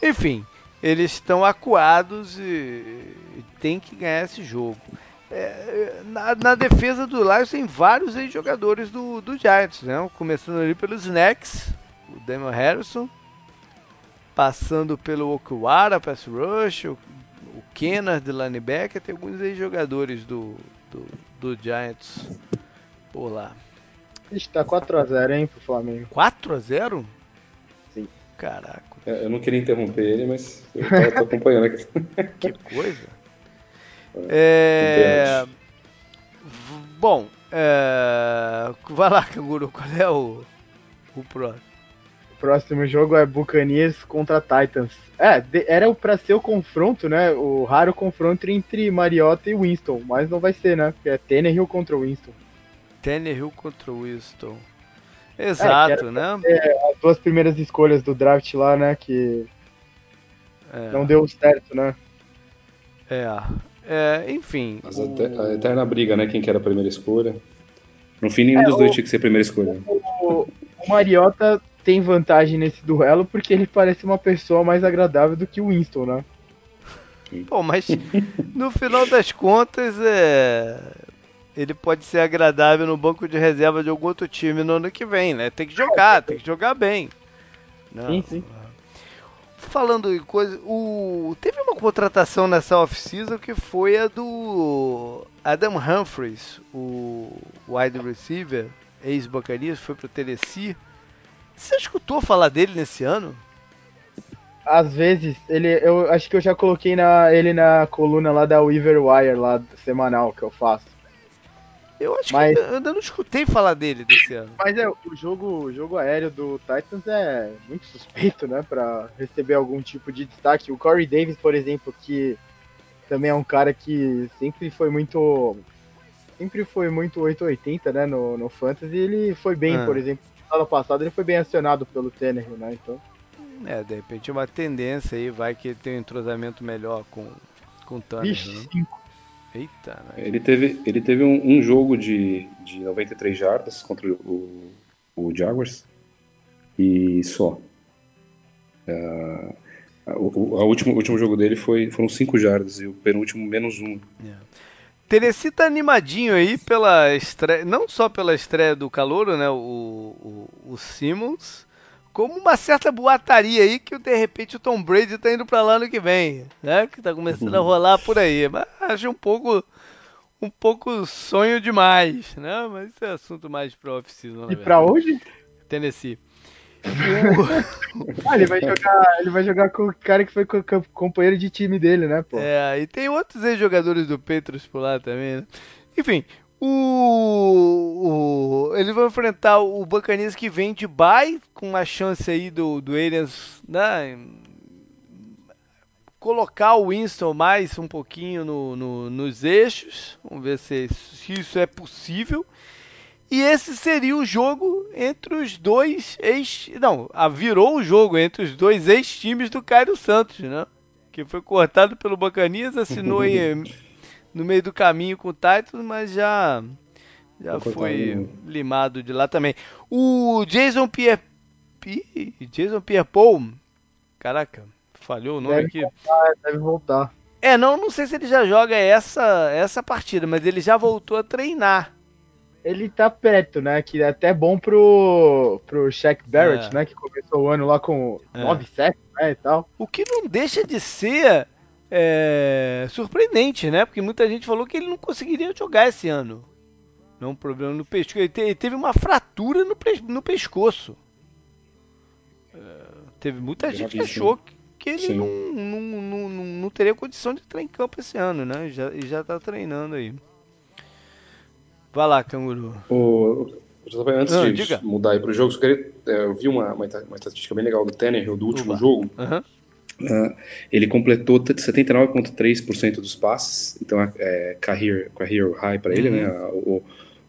Enfim, eles estão acuados e, e tem que ganhar esse jogo. É, na, na, defesa do Lions tem vários jogadores do, do Giants, né? Começando ali pelos Snacks, o Damon Harrison, passando pelo Okuara, pass rush, o, o Kennard de linebacker, tem alguns jogadores do, do, do, Giants por lá. Está 4x0, hein, pro Flamengo. 4x0? Caraca. É, eu não queria interromper ele, mas eu tô, acompanhando aqui. que coisa. É... Bom, é... vai lá, Canguru, qual é o, o próximo? próximo jogo é Buccaneers contra Titans. É, era para ser o confronto, né? O raro confronto entre Mariota e Winston, mas não vai ser, né? Porque é Tannehill contra o Winston. Tannehill contra o Winston. Exato, é, né? as duas primeiras escolhas do draft lá, né? Que é. não deu certo, né? É. é enfim. Mas o... a eterna briga, né? Quem que era a primeira escolha. No fim, nenhum é, dos dois o... tinha que ser a primeira escolha. O, o Mariota tem vantagem nesse duelo porque ele parece uma pessoa mais agradável do que o Winston, né? Pô, mas no final das contas, é... ele pode ser agradável no banco de reserva de algum outro time no ano que vem, né? Tem que jogar, tem que jogar bem. Não. Sim, sim. Falando em coisa, o teve uma contratação nessa off-season que foi a do Adam Humphries, o wide receiver, ex-Bacanias, foi pro Tennessee. Você escutou falar dele nesse ano? às vezes, ele, eu acho que eu já coloquei na, ele na coluna lá da Weaver Wire, lá semanal que eu faço. Eu acho mas, que eu ainda não escutei falar dele desse ano. Mas é, o jogo, o jogo aéreo do Titans é muito suspeito, né, para receber algum tipo de destaque. O Corey Davis, por exemplo, que também é um cara que sempre foi muito sempre foi muito 880, né, no, no fantasy, ele foi bem, ah. por exemplo, no ano passado ele foi bem acionado pelo Tannehill, né, então... É, de repente é uma tendência aí, vai que ele tem um entrosamento melhor com, com o Tanner. Né? Eita, né? Ele teve, ele teve um, um, jogo de, de 93 jardas contra o, o Jaguars e só. Uh, o, o, último, o último jogo dele foi, foram 5 jardas e o penúltimo menos 1. Um. Yeah. Tennessee tá animadinho aí pela estreia, não só pela estreia do Calouro, né, o, o, o Simmons, como uma certa boataria aí que de repente o Tom Brady tá indo para lá no que vem, né? Que tá começando a rolar por aí. Mas acho um pouco um pouco sonho demais, né? Mas isso é assunto mais pro off-season. E para hoje? Tennessee. ah, ele vai jogar, ele vai jogar com o cara que foi companheiro de time dele, né, pô? É, e tem outros ex-jogadores do Petros por lá também, né? Enfim, o, o, eles vão enfrentar o Buccaneers que vem de bye, com uma chance aí do, do Aliens né, colocar o Winston mais um pouquinho no, no, nos eixos. Vamos ver se, se, isso é possível. E esse seria o jogo entre os dois ex. Não, virou o jogo entre os dois ex-times do Cairo Santos, né? Que foi cortado pelo Bacanias, assinou aí no meio do caminho com o Titans, mas já já foi limado de lá também. O Jason Pierre Jason Pierre-Paul, caraca, falhou o nome deve aqui. Voltar, deve voltar. É, não, não sei se ele já joga essa essa partida, mas ele já voltou a treinar. Ele tá perto, né? Que é até bom pro, pro Shaq Barrett, é. né? Que começou o ano lá com é. 9-7, né? E tal. O que não deixa de ser é, surpreendente, né? Porque muita gente falou que ele não conseguiria jogar esse ano. Não, um problema no pescoço. Ele, te, ele teve uma fratura no, no pescoço. É, teve muita gente que achou que, que ele não, não, não, não, teria condição de entrar em campo esse ano, né? E já, já tá treinando aí. Vai lá, Canguru. O, antes não, de diga. mudar aí pro jogo, queria, é, eu vi uma, uma, uma estatística bem legal do Tanner do último Uba. jogo. Uhum. Uh, ele completou 79,3% dos passes, então é, é career, career high para ele, né? uhum. né? O,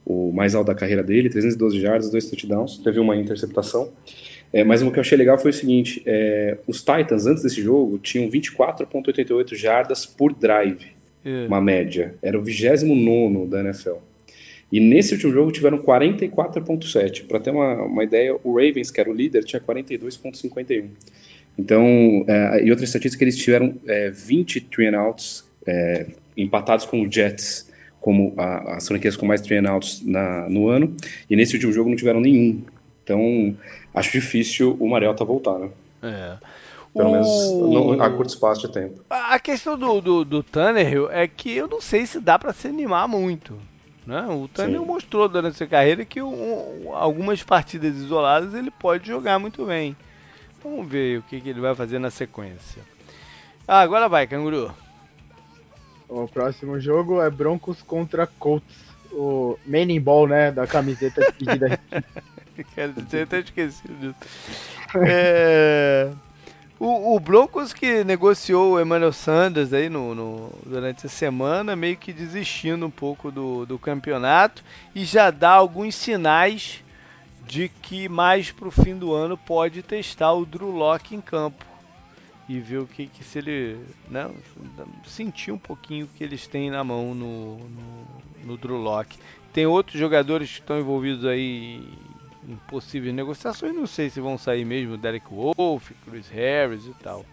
o, mais alto da carreira dele, 312 jardas, dois touchdowns, teve uma interceptação. É, mas o que eu achei legal foi o seguinte: é, os Titans, antes desse jogo, tinham 24,88 jardas por drive, é. uma média. Era o 29 da NFL. E nesse último jogo tiveram 44,7. Para ter uma, uma ideia, o Ravens, que era o líder, tinha 42,51. Então, é, e outra estatística, eles tiveram é, 20 three and outs é, empatados com o Jets, como a, as franquias com mais three and outs na, no ano, e nesse último jogo não tiveram nenhum. Então, acho difícil o Mariota voltar, né? É. Pelo o... menos no, a curto espaço de tempo. A questão do, do, do Tanner é que eu não sei se dá para se animar muito. Né? O Tanner mostrou durante sua carreira que um, algumas partidas isoladas ele pode jogar muito bem. Vamos ver o que, que ele vai fazer na sequência. Ah, agora vai, canguru. O próximo jogo é Broncos contra Colts. O Manning Ball, né? Da camiseta de pedida. Quero dizer, até esquecido disso. É... O, o, Broncos que negociou o Emmanuel Sanders aí no, no, durante a semana, meio que desistindo um pouco do, do campeonato e já dá alguns sinais de que mais para o fim do ano pode testar o Drew Locke em campo e ver o que, que se ele né, sentir um pouquinho o que eles têm na mão no, no, no Drew Locke. Tem outros jogadores que estão envolvidos aí em possíveis negociações. Não sei se vão sair mesmo Derek Wolf, Chris Harris e tal.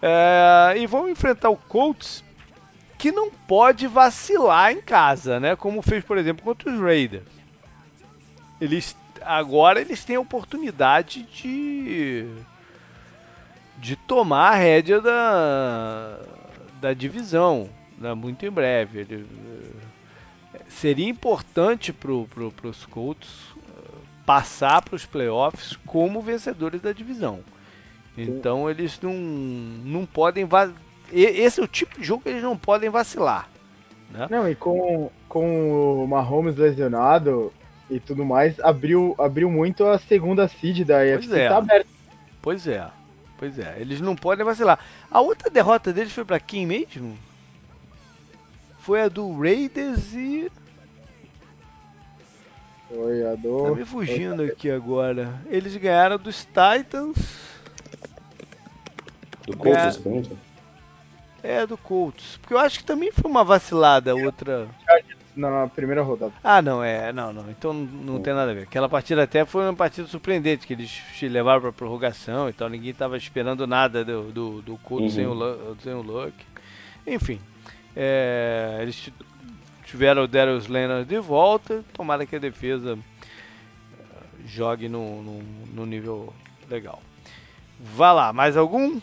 É, e vão enfrentar o Colts, que não pode vacilar em casa, né? Como fez, por exemplo, contra os Raiders. Eles agora eles têm a oportunidade de de tomar a rédea da, da divisão, né? muito em breve. Ele, seria importante para pro, os Colts eh, passar para os playoffs como vencedores da divisão. Então eles não, não podem. Esse é o tipo de jogo que eles não podem vacilar. Né? Não, e com, com o Mahomes lesionado e tudo mais, abriu, abriu muito a segunda seed da EFC é. tá aberta. Pois é. Pois é, eles não podem vacilar. A outra derrota deles foi para quem mesmo? Foi a do Raiders e. Foi a do. Tá me fugindo aqui agora. Eles ganharam dos Titans. Do Colts, Ganha... É, do Colts. Porque eu acho que também foi uma vacilada outra. Na primeira rodada. Ah, não, é. Não, não. Então não, tem nada a ver. Aquela partida até foi uma partida surpreendente, que eles levaram pra prorrogação e tal. Ninguém tava esperando nada do, do, do Colts uhum. sem, o, sem o Luck. Enfim. É, eles tiveram o Darius Leonard de volta. Tomara que a defesa eh, jogue no, no, no nível legal. Vá lá, mais algum?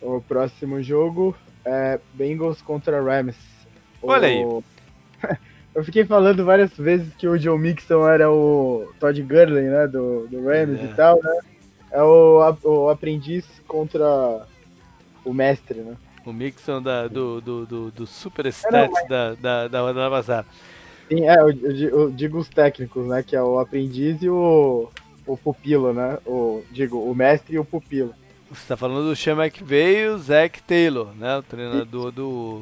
O próximo jogo é Bengals contra Rams. Olha aí. Eu fiquei falando várias vezes que o Joe Mixon era o Todd Gurley, né, do, do Rams é. e tal, né? É o, o aprendiz contra o mestre, né? O Mixon da, do, do, do, do Super Stats mas... da, da, da passada. Sim, é, eu, eu, digo os técnicos, né? Que é o aprendiz e o, o pupilo, né? O, digo, o mestre e o pupilo. Você tá falando do Sean McVay e o Zach Taylor, né? O treinador do,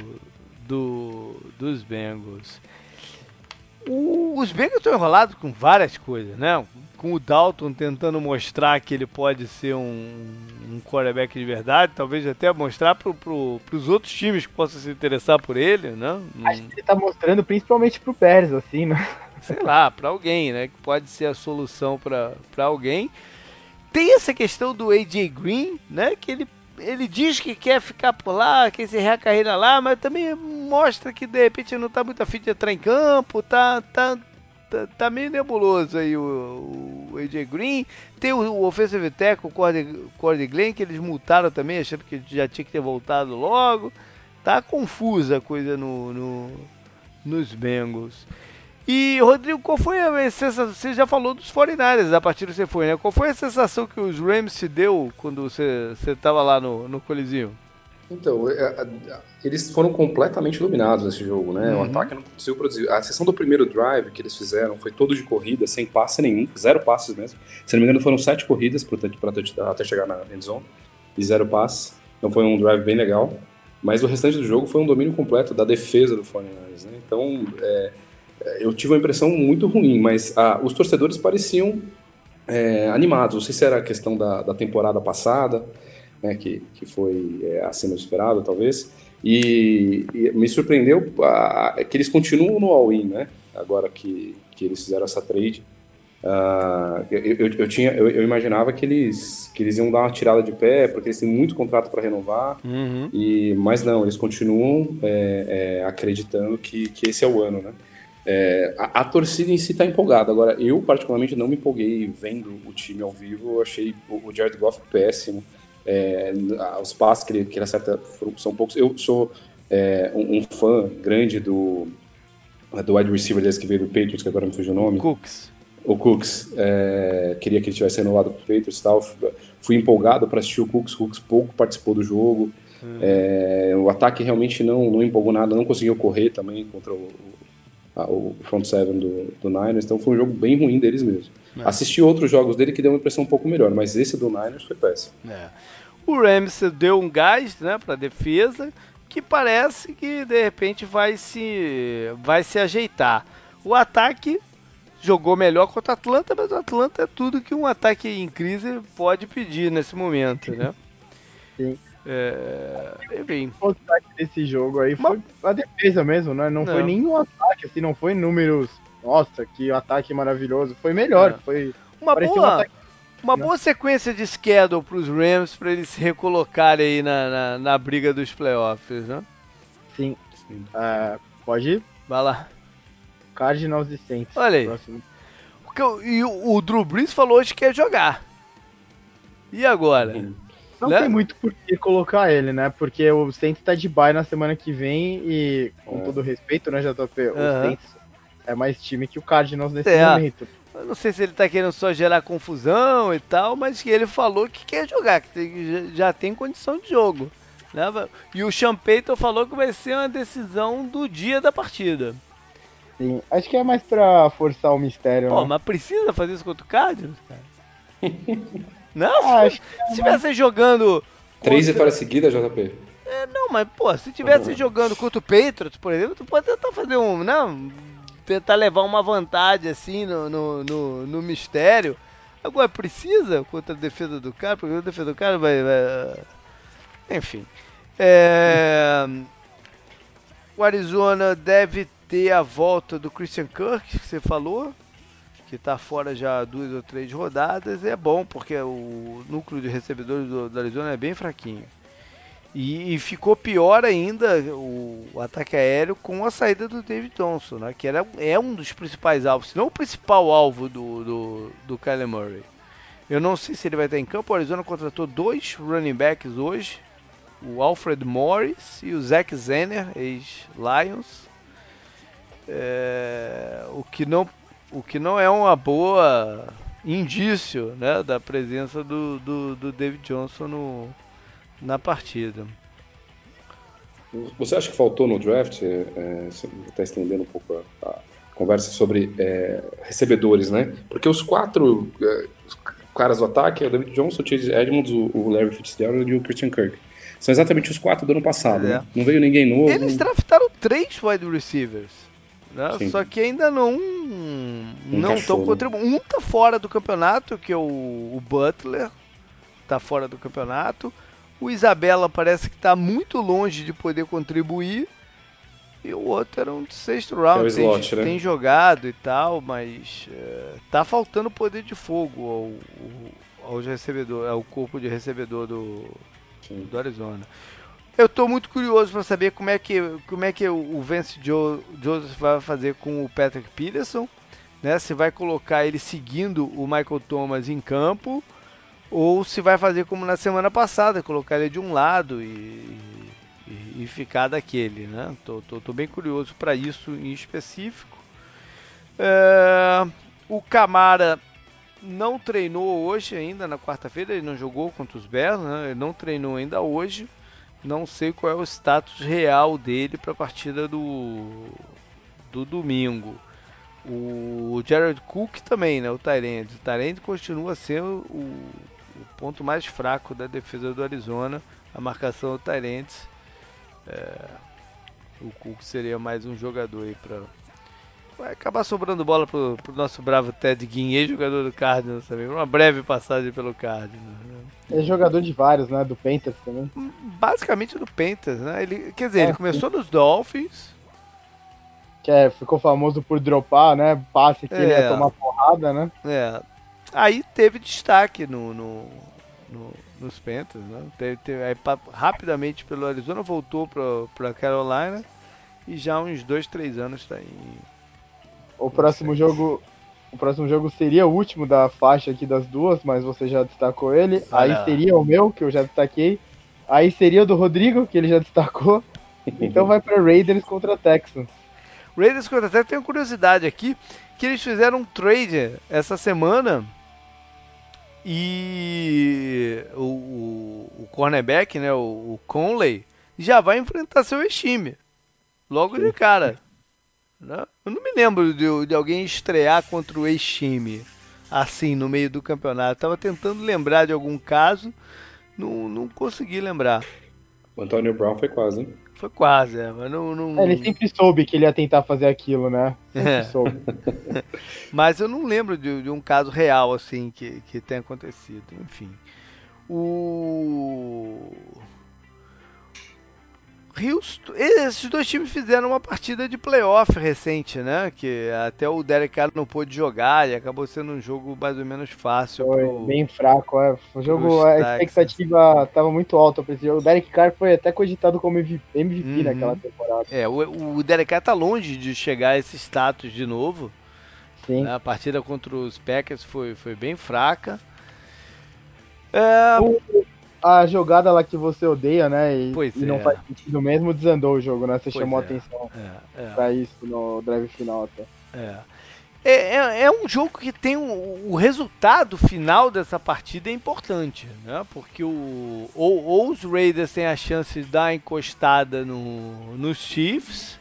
do, dos Bengals. O, os Bengals estão enrolados com várias coisas, né? Com o Dalton tentando mostrar que ele pode ser um, um quarterback de verdade, talvez até mostrar para pro, os outros times que possam se interessar por ele, né? Acho que ele está mostrando principalmente para o Bears, assim, né? Sei lá, para alguém, né? Que pode ser a solução para alguém. Tem essa questão do AJ Green, né? Que ele ele diz que quer ficar por lá, quer encerrar a carreira lá, mas também mostra que de repente não está muito afim de entrar em campo, tá, tá, tá, tá meio nebuloso aí o, o AJ Green. Tem o, o Offensive Tackle, o Cordy, Cordy Glenn, que eles multaram também, achando que já tinha que ter voltado logo. Tá confusa a coisa no, no nos Bengals. E, Rodrigo, qual foi a sensação? Você já falou dos 49ers a partir que você foi, né? Qual foi a sensação que os Rams te deu quando você estava lá no, no Coliseu? Então, é, é, eles foram completamente iluminados nesse jogo, né? Uhum. O ataque não conseguiu produzir. A sessão do primeiro drive que eles fizeram foi todo de corrida, sem passe nenhum, zero passes mesmo. Se não me engano, foram sete corridas para até chegar na endzone e zero passes. Então foi um drive bem legal. Mas o restante do jogo foi um domínio completo da defesa do 49ers, né? Então, é, eu tive uma impressão muito ruim, mas ah, os torcedores pareciam é, animados. Não sei se era a questão da, da temporada passada, né, que, que foi é, acima do esperado, talvez. E, e me surpreendeu ah, que eles continuam no all-in, né? Agora que, que eles fizeram essa trade. Uh, eu, eu, eu, tinha, eu, eu, imaginava que eles, que eles iam dar uma tirada de pé, porque eles têm muito contrato para renovar, uhum. e, mas não, eles continuam é, é, acreditando que, que esse é o ano, né? É, a, a, torcida em si está empolgada. Agora, eu particularmente não me empolguei vendo o time ao vivo. Eu achei o, o Jared Goff péssimo. É, os passes que ele, que ele acerta são poucos. Eu sou é, um, um, fã grande do, do wide receiver desse que veio do Patriots, que agora me fugiu o nome. Cooks. O Cooks. É, queria que ele tivesse para o Patriots e tal. Fui empolgado para assistir o Cooks. O Cooks pouco participou do jogo. Uhum. É, o ataque realmente não, não empolgou nada. Não conseguiu correr também contra o, o front seven do, do Niners, então foi um jogo bem ruim deles mesmo. É. Assisti outros jogos dele que deu uma impressão um pouco melhor, mas esse do Niners foi péssimo. É. O Rams deu um gás né, para a defesa que parece que de repente vai se, vai se ajeitar. O ataque jogou melhor contra o Atlanta, mas o Atlanta é tudo que um ataque em crise pode pedir nesse momento, né? Sim. É, enfim. O destaque desse jogo aí foi Mas... a defesa mesmo, né? Não, não, foi nenhum ataque, assim, não foi números nossa, que ataque maravilhoso. Foi melhor, é. foi uma boa, um uma né? boa sequência de schedule para os Rams para eles se recolocarem aí na, na, na, briga dos playoffs, né? Sim. Sim. Uh, pode ir? Vai lá. Cardinals e Saints. Olha aí. Próximo. E o, o Drew Brees falou hoje que quer jogar. E agora? Não né? tem muito por que colocar ele, né? Porque o Saints tá de bye na semana que vem e, com é. todo respeito, né, JP? O uhum. Saints é mais time que o Cardinals nesse é. momento. Eu não sei se ele tá querendo só gerar confusão e tal, mas que ele falou que quer jogar, que já tem condição de jogo. Né? E o Champeito falou que vai ser uma decisão do dia da partida. Sim, acho que é mais pra forçar o mistério. Pô, né? mas precisa fazer isso contra o Cardinals, cara? Não, ah, se estivesse é jogando. Três contra... vitórias seguidas, JP. É, não, mas, pô, se estivesse uhum. jogando contra o Patriots, por exemplo, tu pode tentar fazer um. Não, tentar levar uma vantagem assim no, no, no, no mistério. Agora, precisa contra a defesa do cara, porque a defesa do cara vai. vai... Enfim. É... O Arizona deve ter a volta do Christian Kirk, que você falou que está fora já duas ou três rodadas, é bom, porque o núcleo de recebedores do, Arizona é bem fraquinho. E, e, ficou pior ainda o, ataque aéreo com a saída do David Johnson, né, que era, é um dos principais alvos, se não o principal alvo do, do, do Kyler Murray. Eu não sei se ele vai estar em campo. O Arizona contratou dois running backs hoje: o Alfred Morris e o Zach Zenner, ex-Lions. É, o que não o que não é uma boa indício né, da presença do, do, do David Johnson no, na partida. Você acha que faltou no draft, é, está estendendo um pouco a, a conversa sobre é, recebedores, né? Porque os quatro é, os caras do ataque é o David Johnson, o Chase Edmonds, o, o Larry Fitzgerald e o Christian Kirk. São exatamente os quatro do ano passado, é. né? Não veio ninguém novo. Eles draftaram três wide receivers. Né? Só que ainda não não estão contribuindo. Um tá fora do campeonato, que é o, o Butler, tá fora do campeonato. O Isabela parece que está muito longe de poder contribuir. E o outro era um sexto round, é slot, tem, né? tem, jogado e tal, mas é, tá faltando poder de fogo ao, ao recebedor, ao corpo de recebedor do, do Arizona. Eu estou muito curioso para saber como é que, como é que o Vance jo, Joseph vai fazer com o Patrick Peterson, né? Se vai colocar ele seguindo o Michael Thomas em campo ou se vai fazer como na semana passada, colocar ele de um lado e, e, e ficar daquele, né? Tô, tô, tô bem curioso para isso em específico. É, o Camara não treinou hoje ainda na quarta-feira, ele não jogou contra os Bears, né? Ele não treinou ainda hoje. Não sei qual é o status real dele para a partida do, do domingo. O Jared Cook também, né? O Tyrande. O Tyrande continua sendo o, o, ponto mais fraco da defesa do Arizona. A marcação do Tyrande. É, o Cook seria mais um jogador aí para vai acabar sobrando bola pro, pro nosso bravo Ted Ginn, ex-jogador do Cardinals também. Uma breve passagem pelo Cardinals. Né? É jogador de vários, né? Do Panthers também. Basicamente do Panthers, né? Ele, quer dizer, é, ele começou sim. nos Dolphins. Que é, ficou famoso por dropar, né? Passe que é, ele ia tomar porrada, né? É. Aí teve destaque no, no, no nos Panthers, né? Teve, teve, aí, rapidamente pelo Arizona, voltou para Carolina e já há uns dois, três anos está em o próximo jogo. O próximo jogo seria o último da faixa aqui das duas, mas você já destacou ele. Aí seria o meu, que eu já destaquei. Aí seria o do Rodrigo, que ele já destacou. Então vai para Raiders contra Texans. Raiders contra Texans, tem uma curiosidade aqui, que eles fizeram um trade essa semana e o, o, o cornerback, né, o, o, Conley, já vai enfrentar seu time logo de cara. Né? Eu não me lembro de, de alguém estrear contra o ex-time assim no meio do campeonato. Tava tentando lembrar de algum caso, não, não consegui lembrar. O Antônio Brown foi quase, hein? Foi quase, é, mas não. não... É, ele sempre soube que ele ia tentar fazer aquilo, né? Sempre é. soube. mas eu não lembro de, de, um caso real assim que, que tenha acontecido. Enfim. O Houston, esses dois times fizeram uma partida de playoff recente, né? Que até o Derek Carr não pôde jogar e acabou sendo um jogo mais ou menos fácil. Foi pro, bem fraco, é. O jogo, a expectativa estava muito alta para esse jogo. O Derek Carr foi até cogitado como MVP uhum. naquela temporada. É, o, o Derek Carr tá longe de chegar a esse status de novo. Sim. Né? A partida contra os Packers foi, foi bem fraca. É... O, a jogada lá que você odeia, né? E, e não é. faz sentido mesmo, desandou o jogo, né? Você pois chamou é. atenção é, é. pra isso no drive final até. É. É, é, é, um jogo que tem um, o resultado final dessa partida é importante, né? Porque o, ou, ou os Raiders têm a chance de dar encostada no, nos Chiefs,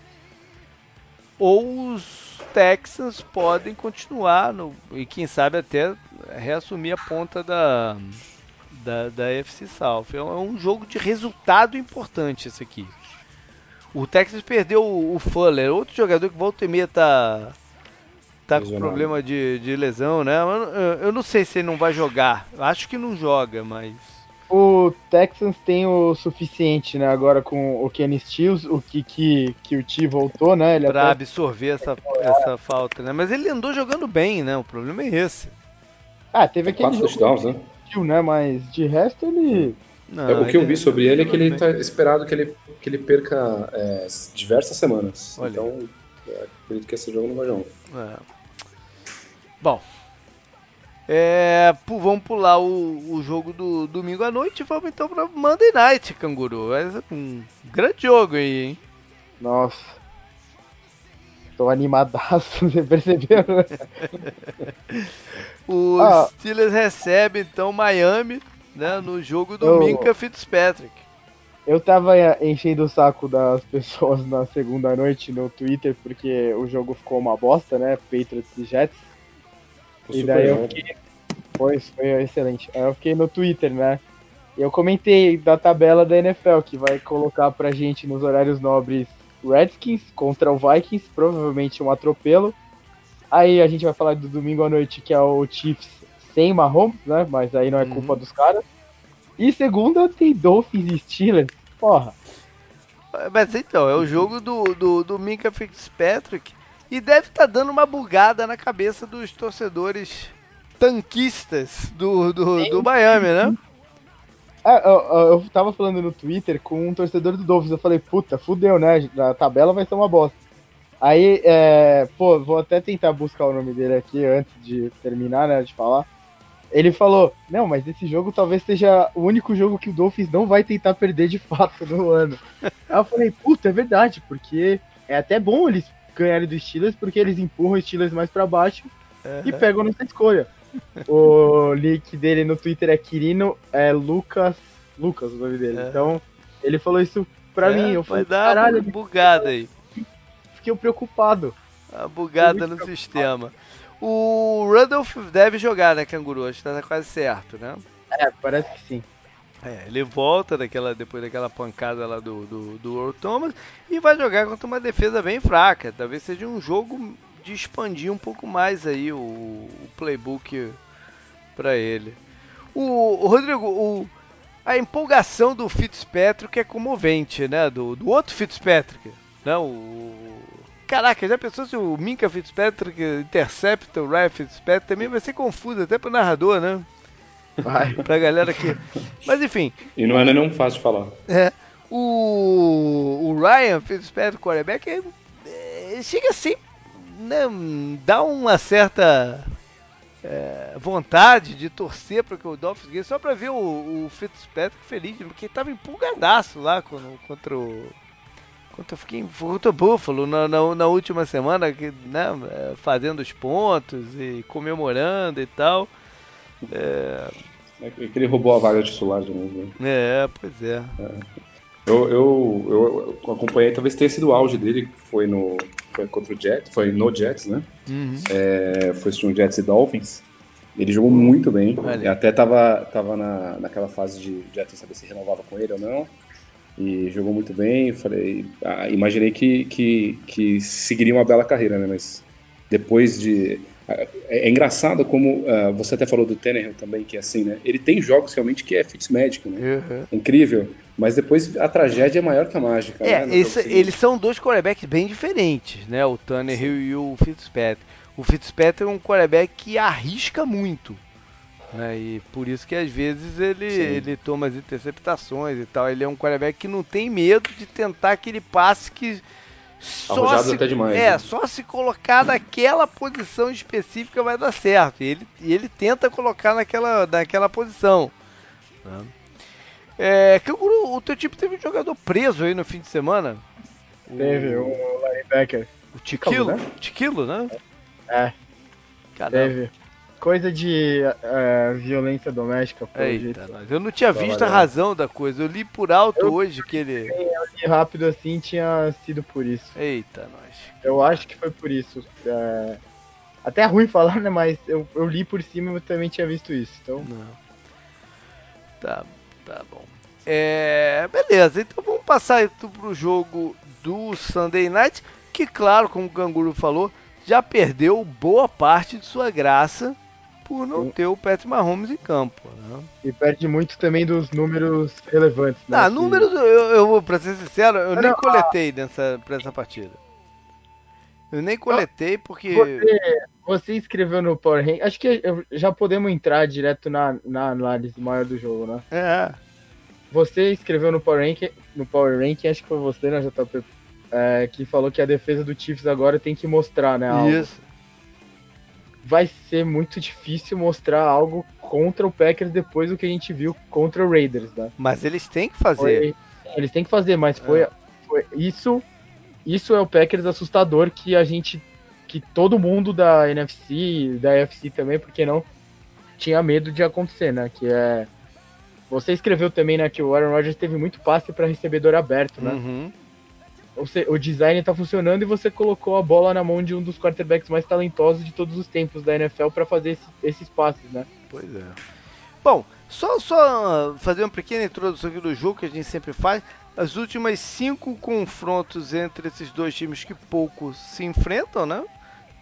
ou os Texans podem continuar no, e quem sabe até reassumir a ponta da, da, da FC South. É um jogo de resultado importante esse aqui. O Texas perdeu o, o Fuller, outro jogador que volta e meia tá, tá com problema de, de lesão, né? Eu, eu, não sei se ele não vai jogar. Acho que não joga, mas. O Texans tem o suficiente, né? Agora com o Kenny Stills, o que, que, que o T voltou, né? Ele pra até... absorver essa, essa falta, né? Mas ele andou jogando bem, né? O problema é esse. Ah, teve aquele. Quatro touchdowns, né? Né? Mas de resto ele. Não, é, o que eu vi sobre ele é que ele está esperado que ele, que ele perca é, diversas semanas. Olha. Então, é, acredito que esse jogo não vai jogar. É. Bom, é, vamos pular o, o, jogo do domingo à noite e vamos então para Monday Night, Canguru. É um grande jogo aí, hein? Nossa. Tô animadaço, você percebeu? o ah, Steelers recebe então Miami né, no jogo do eu, Minka Fitzpatrick. Eu tava enchendo o saco das pessoas na segunda noite no Twitter porque o jogo ficou uma bosta, né? Patriots e Jets. e daí eu fiquei. Foi, foi excelente. Aí eu fiquei no Twitter, né? Eu comentei da tabela da NFL que vai colocar pra gente nos horários nobres Redskins contra o Vikings, provavelmente um atropelo. Aí a gente vai falar do domingo à noite, que é o Chiefs sem Mahomes, né? Mas aí não é culpa uhum. dos caras. E segunda tem Dolphins e Steelers. Porra. Mas então, é o jogo do, do, do Minka Fitzpatrick. E deve estar tá dando uma bugada na cabeça dos torcedores tanquistas do, do, do Miami, né? É, eu, eu tava falando no Twitter com um torcedor do Dolphins, eu falei, puta, fudeu, né? A tabela vai ser uma bosta. Aí, é, pô, vou até tentar buscar o nome dele aqui antes de terminar, né, de falar. Ele falou, não, mas esse jogo talvez seja o único jogo que o Dolphins não vai tentar perder de fato no ano. Aí eu falei, puta, é verdade, porque é até bom eles ganharem dos Steelers, porque eles empurram os Steelers mais para baixo uhum. e pegam nessa escolha o link dele no Twitter é Quirino é Lucas. Lucas, o nome dele. É. Então, ele falou isso pra é, mim. Eu falei, dar caralho, uma bugada aí. Fiquei preocupado. A bugada no preocupado. sistema. O Rudolph deve jogar, né, Canguru? Acho que tá quase certo, né? É, parece que sim. É, ele volta daquela, depois daquela pancada lá do, do, do Earl Thomas e vai jogar contra uma defesa bem fraca. Talvez seja um jogo de expandir um pouco mais aí o, o playbook para ele. O, o Rodrigo, o, a empolgação do Fitzpatrick é comovente, né? Do, do outro Fitzpatrick, né? O, caraca, já pensou se o Minka Fitzpatrick intercepta o Ryan Fitzpatrick? Também vai ser confuso até pro narrador, né? Vai. pra galera aqui. Mas enfim. E não é não fácil de falar. É. O, o Ryan Fitzpatrick, quarterback, é, é, chega sempre né, dá uma certa é, vontade de torcer para que o Dolphins ganhe, só para ver o, o Fitzpatrick feliz, porque estava empolgadaço lá quando, contra o. Contra, fiquei, contra o Buffalo na, na, na, última semana, né, é, fazendo os pontos e comemorando e tal. É... É que ele roubou a vaga titular de novo. Né? É, pois é. é. Eu, eu, eu, acompanhei, talvez tenha sido o auge dele, que foi no. Foi contra o Jets, foi no Jets, né? Uhum. É, foi um Jets e Dolphins. Ele jogou muito bem. Até tava, tava na, naquela fase de Jets saber se renovava com ele ou não. E jogou muito bem. Falei, ah, imaginei que, que, que seguiria uma bela carreira, né? Mas depois de. É, é, engraçado como uh, você até falou do Tannehill também, que é assim, né? Ele tem jogos realmente que é Fitzmagic, né? Uhum. Incrível. Mas depois a tragédia é maior que a mágica. É, né? esse, eles são dois quarterbacks bem diferentes, né? O Tannehill Sim. e o Fitzpatrick. O Fitzpatrick é um quarterback que arrisca muito. Né? E por isso que às vezes ele, ele toma as interceptações e tal. Ele é um quarterback que não tem medo de tentar aquele passe que só se, até demais. É, né? só se colocar naquela posição específica vai dar certo. E ele, e ele tenta colocar naquela, naquela posição. Né? É, Canguru, o teu time teve um jogador preso aí no fim de semana? Teve, o, o linebacker. O Tiquilo, né? Tiquilo, né? É. Caramba. Teve. Coisa de uh, violência doméstica, Eita, nós. Eu não tinha visto a razão da coisa. Eu li por alto eu, hoje que ele. Eu li rápido assim, tinha sido por isso. Eita, nós. Eu acho que foi por isso. É... Até é ruim falar, né? Mas eu, eu li por cima e eu também tinha visto isso. Então. Não. Tá, tá bom. É, beleza, então vamos passar então pro jogo do Sunday Night, que claro, como o Canguru falou, já perdeu boa parte de sua graça por não Sim. ter o Patrick Mahomes em campo. Né? E perde muito também dos números relevantes. Né? Ah, números, eu, eu, pra ser sincero, eu não, nem não, coletei ah, nessa, pra essa partida. Eu nem coletei porque. Você, você escreveu no Power Rank. Acho que já podemos entrar direto na, na análise maior do jogo, né? É. Você escreveu no Power Rank, no Power Rank, acho que foi você, né, JP? É, que falou que a defesa do Chiefs agora tem que mostrar, né? Algo. Isso vai ser muito difícil mostrar algo contra o Packers depois do que a gente viu contra o Raiders, né? Mas eles têm que fazer. Foi, eles têm que fazer, mas foi, é. foi, isso. Isso é o Packers assustador que a gente, que todo mundo da NFC, da AFC também, porque não tinha medo de acontecer, né? Que é você escreveu também, né, que o Aaron Rodgers teve muito passe para recebedor aberto, né? Uhum o design está funcionando e você colocou a bola na mão de um dos quarterbacks mais talentosos de todos os tempos da NFL para fazer esse, esses passes, né? Pois é. Bom, só, só fazer uma pequena introdução aqui do jogo que a gente sempre faz. As últimas cinco confrontos entre esses dois times que pouco se enfrentam, né?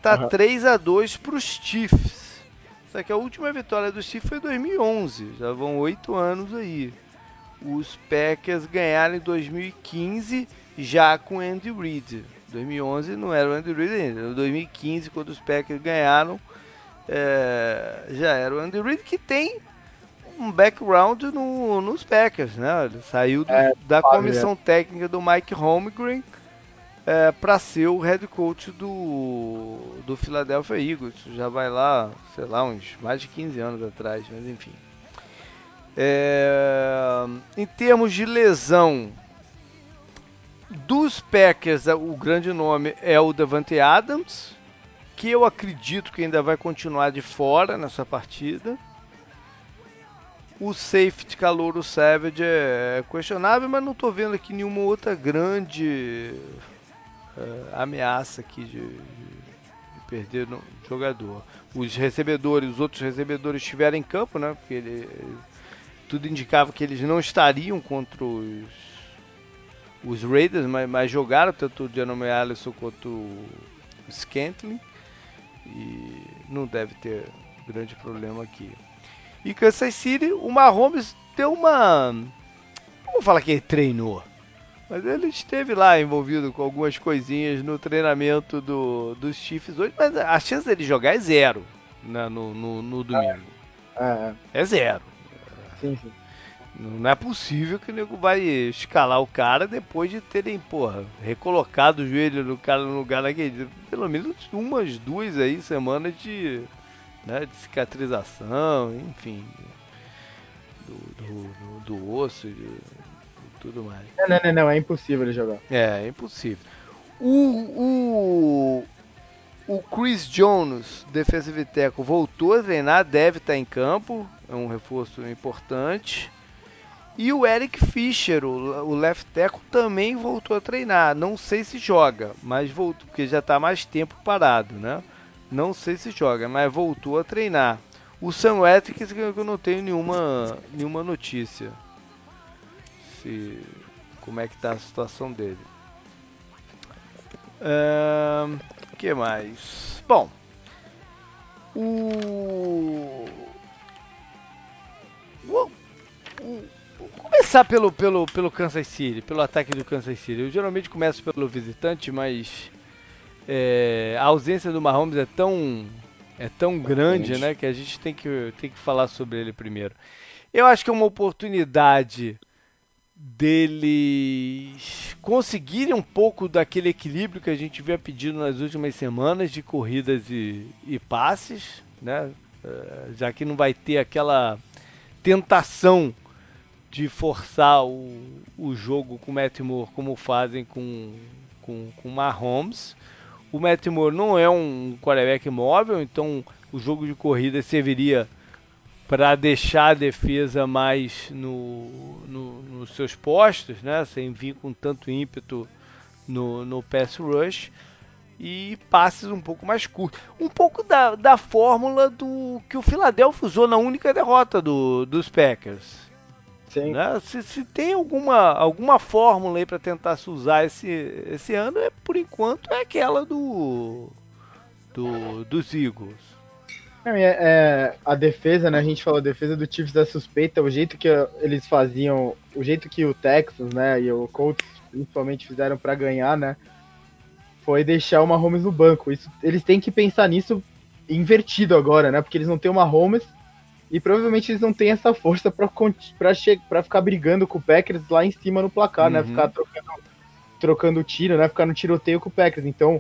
Tá uhum. 3 a 2 para os Chiefs. Só que a última vitória do Chiefs foi em 2011. Já vão oito anos aí. Os Packers ganharam em 2015 já com Andy Reid. 2011 não era o Andy Reid ainda. Em 2015, quando os Packers ganharam, é, já era o Andy Reid que tem um background no, nos Packers, né? Ele saiu do, é, da comissão técnica do Mike Holmgren é, para ser o head coach do, do Philadelphia Eagles. Já vai lá, sei lá, uns mais de 15 anos atrás, mas enfim. É, em termos de lesão, dos Packers, o grande nome é o Devante Adams, que eu acredito que ainda vai continuar de fora nessa partida. O safety Calouro Savage é questionável, mas não estou vendo aqui nenhuma outra grande uh, ameaça aqui de, de, de perder no jogador. Os recebedores, os outros recebedores estiveram em campo, né? Porque ele, tudo indicava que eles não estariam contra os os Raiders, mas, mas jogaram tanto o Janome Allison quanto o Scantling. E não deve ter grande problema aqui. E Kansas City, o Mahomes deu uma. Não vou falar que ele treinou. Mas ele esteve lá envolvido com algumas coisinhas no treinamento do, dos Chiefs hoje. Mas a chance dele jogar é zero né, no, no, no domingo. É, é. é zero. Sim, sim. Não é possível que o nego vai escalar o cara depois de terem, porra, recolocado o joelho do cara no lugar naquele. Pelo menos umas duas aí semanas de, né, de cicatrização, enfim. Do, do, do, osso, de, tudo mais. Não, não, não, não, é impossível ele jogar. É, é impossível. O, o, o Chris Jones, defensive tackle, voltou a treinar, deve estar em campo, é um reforço importante. E o Eric Fischer, o, o left tackle, também voltou a treinar. Não sei se joga, mas voltou, porque já está mais tempo parado, né? Não sei se joga, mas voltou a treinar. O Sam Atkins, que eu não tenho nenhuma, nenhuma notícia. Se, como é que está a situação dele. O que mais? Bom, O... o... Começar pelo, pelo, pelo Kansas City, pelo ataque do Kansas City. Eu geralmente começo pelo visitante, mas é, a ausência do Mahomes é tão é tão grande, né, que a gente tem que, tem que falar sobre ele primeiro. Eu acho que é uma oportunidade deles conseguirem um pouco daquele equilíbrio que a gente vinha pedindo nas últimas semanas de corridas e, e passes, né? É, já que não vai ter aquela tentação de forçar o, o jogo com o Matt Moore como fazem com, com, com o Mahomes. O Matt Moore não é um quarterback móvel, então o jogo de corrida serviria para deixar a defesa mais no, no, nos seus postos, né? sem vir com tanto ímpeto no, no pass rush e passes um pouco mais curtos. Um pouco da, da fórmula do que o Philadelphia usou na única derrota do, dos Packers. Sim. Né? Se, se, tem alguma, alguma fórmula aí para tentar se usar esse, esse ano, é, por enquanto é aquela do, do dos Eagles. É, é, a defesa, né? A gente falou, a defesa do Chiefs é suspeita, o jeito que eles faziam, o jeito que o Texas, né, e o Colts principalmente fizeram para ganhar, né? Foi deixar o Mahomes no banco. Isso, eles têm que pensar nisso invertido agora, né? Porque eles não têm o Mahomes e provavelmente eles não têm essa força para para ficar brigando com o Packers lá em cima no placar, né? uhum. né? Ficar trocando, trocando tiro, né? Ficar no tiroteio com o Packers. Então,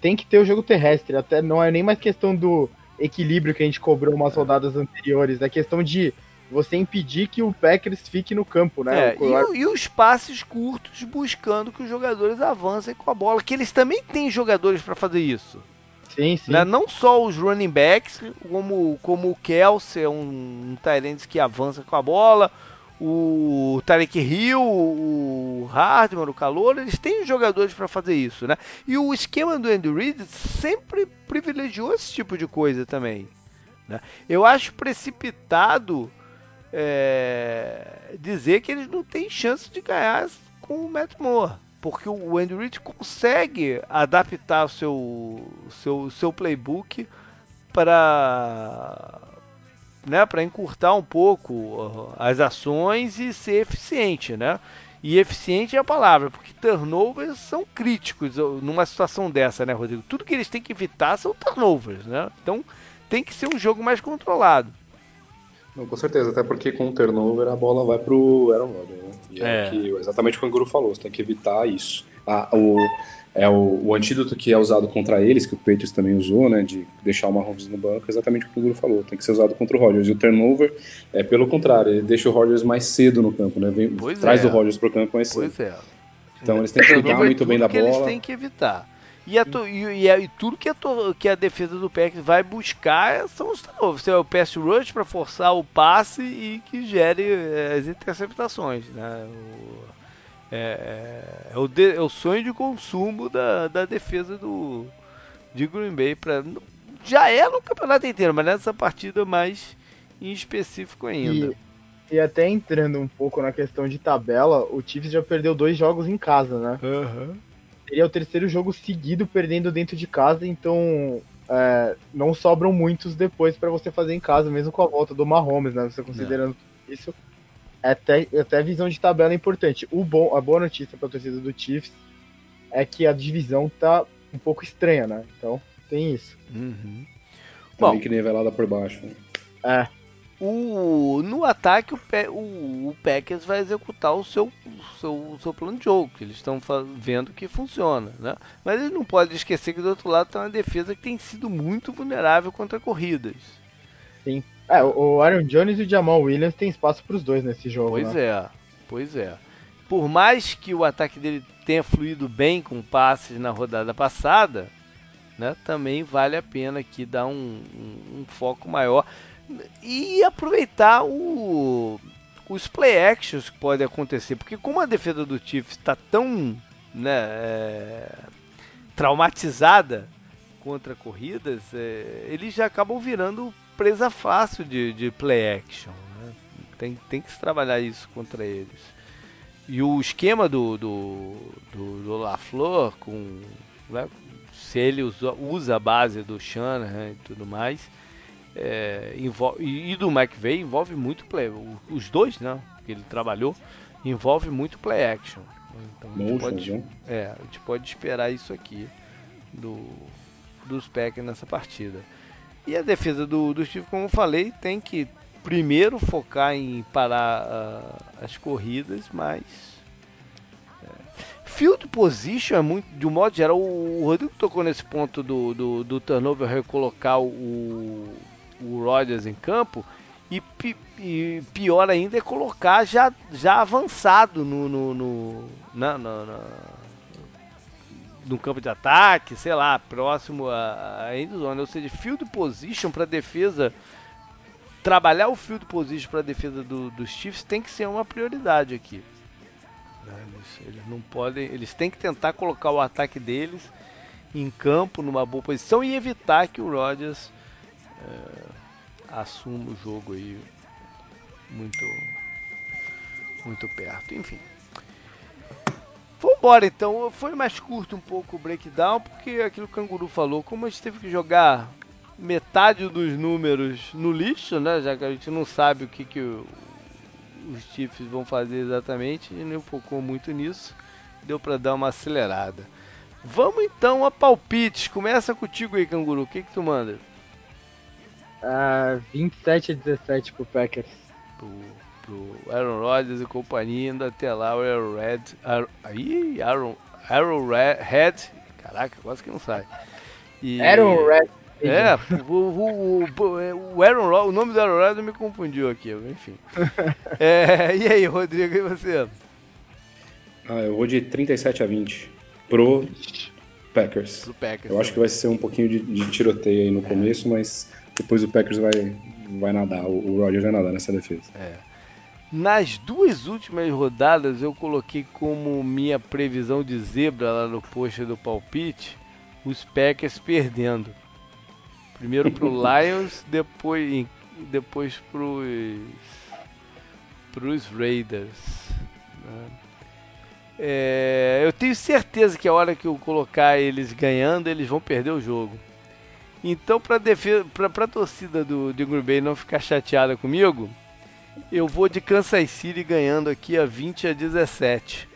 tem que ter o jogo terrestre. Até não é nem mais questão do equilíbrio que a gente cobrou umas rodadas anteriores. É questão de você impedir que o Packers fique no campo, né? É, e, e, os passes curtos buscando que os jogadores avancem com a bola, que eles também têm jogadores para fazer isso. Sim, sim. Né? Não só os running backs, como, como o Kelsey, um, um Tyrants que avança com a bola, o Tarek Hill, o Hardman, o Calor, eles têm jogadores para fazer isso, né? E o esquema do Andy Reid sempre privilegiou esse tipo de coisa também. Né? Eu acho precipitado é, dizer que eles não têm chance de ganhar com o Matt Moore, porque o Andy Reid consegue adaptar o seu, seu, seu playbook para né, para encurtar um pouco as ações e ser eficiente, né? E eficiente é a palavra, porque turnovers são críticos numa situação dessa, né, Rodrigo? Tudo que eles têm que evitar são turnovers, né? Então tem que ser um jogo mais controlado. Não, com certeza, até porque com o turnover a bola vai pro Aaron Rodgers, né? E é, é. Que, exatamente o que o Guru falou, você tem que evitar isso. Ah, o, é o, o, antídoto que é usado contra eles, que o Patriots também usou, né, de deixar o Mahomes no banco, é exatamente o que o Guru falou, tem que ser usado contra o Rodgers. E o turnover é pelo contrário, ele deixa o Rodgers mais cedo no campo, né, Vem, traz é. o Rodgers pro campo mais cedo. Pois é. Então eles têm que cuidar muito bem da bola. Eles têm que evitar. E, a, e, e, e, tudo que a, que a defesa do Packers vai buscar são os turnovers. É o pass rush para forçar o passe e que gere é, as interceptações. Né? O, é, é, é, o de, é, o sonho de consumo da, da defesa do, de Green Bay. Pra, já é no campeonato inteiro, mas nessa partida mais em específico ainda. E, e até entrando um pouco na questão de tabela, o Chiefs já perdeu dois jogos em casa, né? Uhum. Seria o terceiro jogo seguido perdendo dentro de casa, então é, não sobram muitos depois para você fazer em casa, mesmo com a volta do Mahomes, né? Você considerando não. isso até, até visão de tabela é importante. O bom, a boa notícia para a torcida do Chiefs é que a divisão tá um pouco estranha, né? Então tem isso. Uhum. Bom, que nivelada por baixo. Né? É. O, no ataque, o, o, o Packers vai executar o seu, o seu, o seu plano de jogo, que eles estão vendo que funciona. Né? Mas eles não podem esquecer que do outro lado tem uma defesa que tem sido muito vulnerável contra corridas. Sim. É, o Aaron Jones e o Jamal Williams tem espaço para os dois nesse jogo. Pois né? é, pois é. Por mais que o ataque dele tenha fluído bem com passes na rodada passada, né, também vale a pena aqui dar um, um, um foco maior e aproveitar o, os play actions que podem acontecer, porque como a defesa do Chiefs está tão né, é, traumatizada contra corridas, é, eles já acabam virando presa fácil de, de play action. Né? Tem, tem que se trabalhar isso contra eles. E o esquema do, do, do, do LaFleur, com, né, se ele usa, usa, a base do Shanahan e tudo mais, é, envolve, e do McVeigh envolve muito play. Os dois, né? Que ele trabalhou, envolve muito play action. Então, a gente, pode, né? é, a gente pode esperar isso aqui do, dos Packers nessa partida. E a defesa do, do Steve, como eu falei, tem que primeiro focar em parar uh, as corridas, mas Field position é muito, de um modo geral, o Rodrigo tocou nesse ponto do, do, do turnover recolocar o, o Rodgers em campo. E, e, pior ainda é colocar já, já avançado no, no, no, na, na, na, no campo de ataque, sei lá, próximo a, a end zone. Ou seja, field position para defesa, trabalhar o field position para defesa do, dos Chiefs tem que ser uma prioridade aqui. Eles, não podem, eles têm que tentar colocar o ataque deles em campo numa boa posição e evitar que o Rodgers é, assuma o jogo aí muito muito perto. Enfim. Vambora então, foi mais curto um pouco o breakdown, porque aquilo que o Canguru falou, como a gente teve que jogar metade dos números no lixo, né? Já que a gente não sabe o que, que o, os Chiefs vão fazer exatamente e não focou muito nisso. Deu para dar uma acelerada. Vamos então a palpites. Começa contigo aí, Canguru. O que, que tu manda? Uh, 27 a 17 pro Packers. Pro, pro Aaron Rodgers e companhia, indo até lá o Aaron Red. aí, Aaron, Aaron Red. Caraca, quase que não sai. E, Aaron Red é, o, o, o, o Aaron o nome do Aaron Rodgers me confundiu aqui, enfim. É, e aí, Rodrigo, e você? Ah, eu vou de 37 a 20 pro Packers. Pro Packers eu acho que vai ser um pouquinho de, de tiroteio aí no é. começo, mas depois o Packers vai, vai nadar, o, o Rodgers vai nadar nessa defesa. É. Nas duas últimas rodadas eu coloquei como minha previsão de zebra lá no post do palpite os Packers perdendo. Primeiro pro Lions, depois, depois pros, pros Raiders. Né? É, eu tenho certeza que a hora que eu colocar eles ganhando, eles vão perder o jogo. Então, para a torcida do, de Green Bay não ficar chateada comigo, eu vou de Kansas City ganhando aqui a 20 a 17.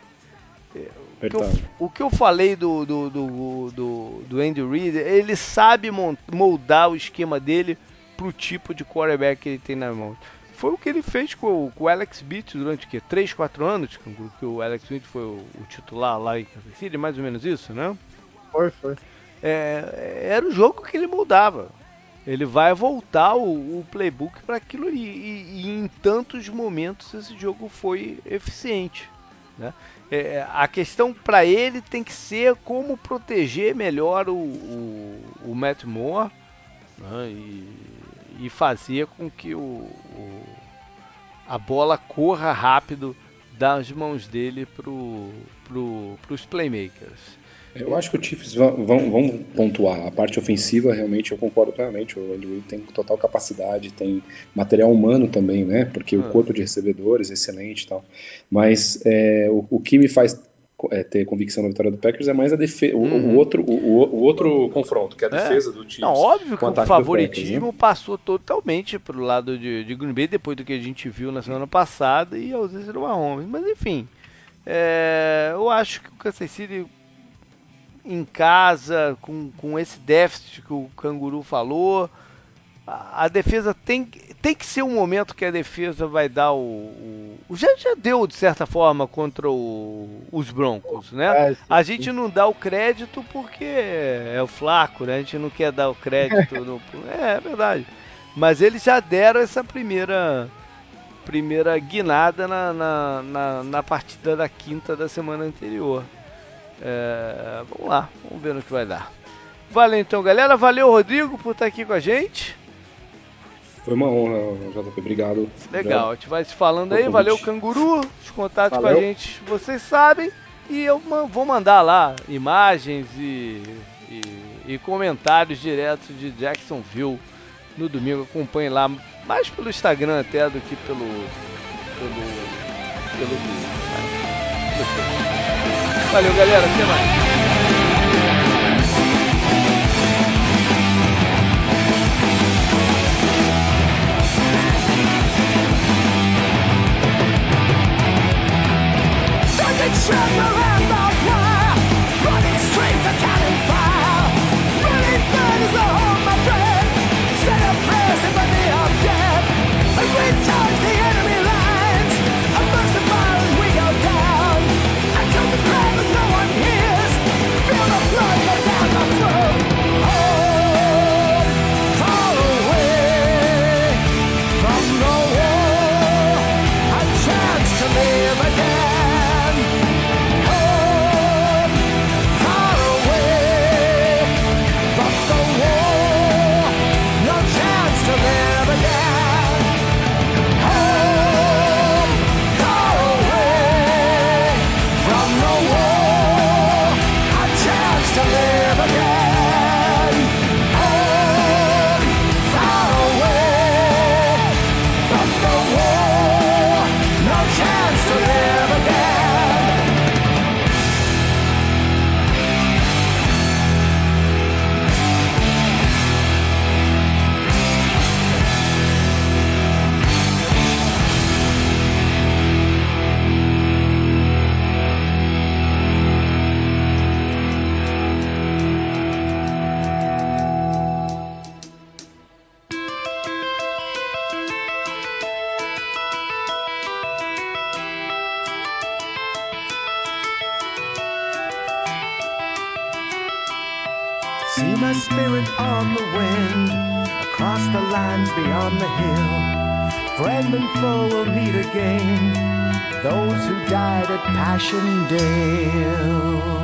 Que, eu, o que eu falei do, do, do, do, do Andy Reid, ele sabe moldar o esquema dele pro tipo de quarterback que ele tem na mão. Foi o que ele fez com, com o Alex Smith durante o quê? 3, 4 anos, que o Alex Smith foi o, o titular lá em Kansas City, mais ou menos isso, né? Foi, foi. É, era o jogo que ele moldava. Ele vai voltar o, o playbook para aquilo e, e, e em tantos momentos esse jogo foi eficiente. Né? É, a questão para ele tem que ser como proteger melhor o, o, o Matt Moore né? e, e, fazer com que o, o, a bola corra rápido das mãos dele para pro, os playmakers. Eu acho que os Chiefs vão, vão, vão, pontuar. A parte ofensiva, realmente, eu concordo plenamente. O Andy Reid tem total capacidade, tem material humano também, né? Porque ah. o corpo de recebedores é excelente e tal. Mas é, o, o que me faz é, ter convicção na vitória do Packers é mais a defesa, uhum. o, outro, o, o, outro confronto, que é a é. defesa é. do Chiefs. Não, óbvio que o favoritismo Packers, né? passou totalmente pro lado de, de Green Bay depois do que a gente viu na semana passada e a ausência do Mahomes. Mas enfim, é, eu acho que o Kansas City em casa, com, com esse déficit que o Canguru falou. A, a defesa tem, tem que ser um momento que a defesa vai dar o. o já, já deu, de certa forma, contra o, os Broncos, né? É, a gente não dá o crédito porque é o flaco, né? A gente não quer dar o crédito. no, é, é verdade. Mas eles já deram essa primeira primeira guinada na, na, na, na partida da quinta da semana anterior. É, vamos lá, vamos ver no que vai dar. Valeu então, galera. Valeu, Rodrigo, por estar aqui com a gente. Foi uma honra, JP. Obrigado. Legal, a gente vai se falando aí. Valeu, Canguru. Os contatos Valeu. com a gente, vocês sabem. E eu vou mandar lá imagens e, e, e comentários diretos de Jacksonville no domingo. Acompanhe lá, mais pelo Instagram até do que pelo. pelo. pelo. pelo Valeu, galera. Até mais. Shut Passchendaele.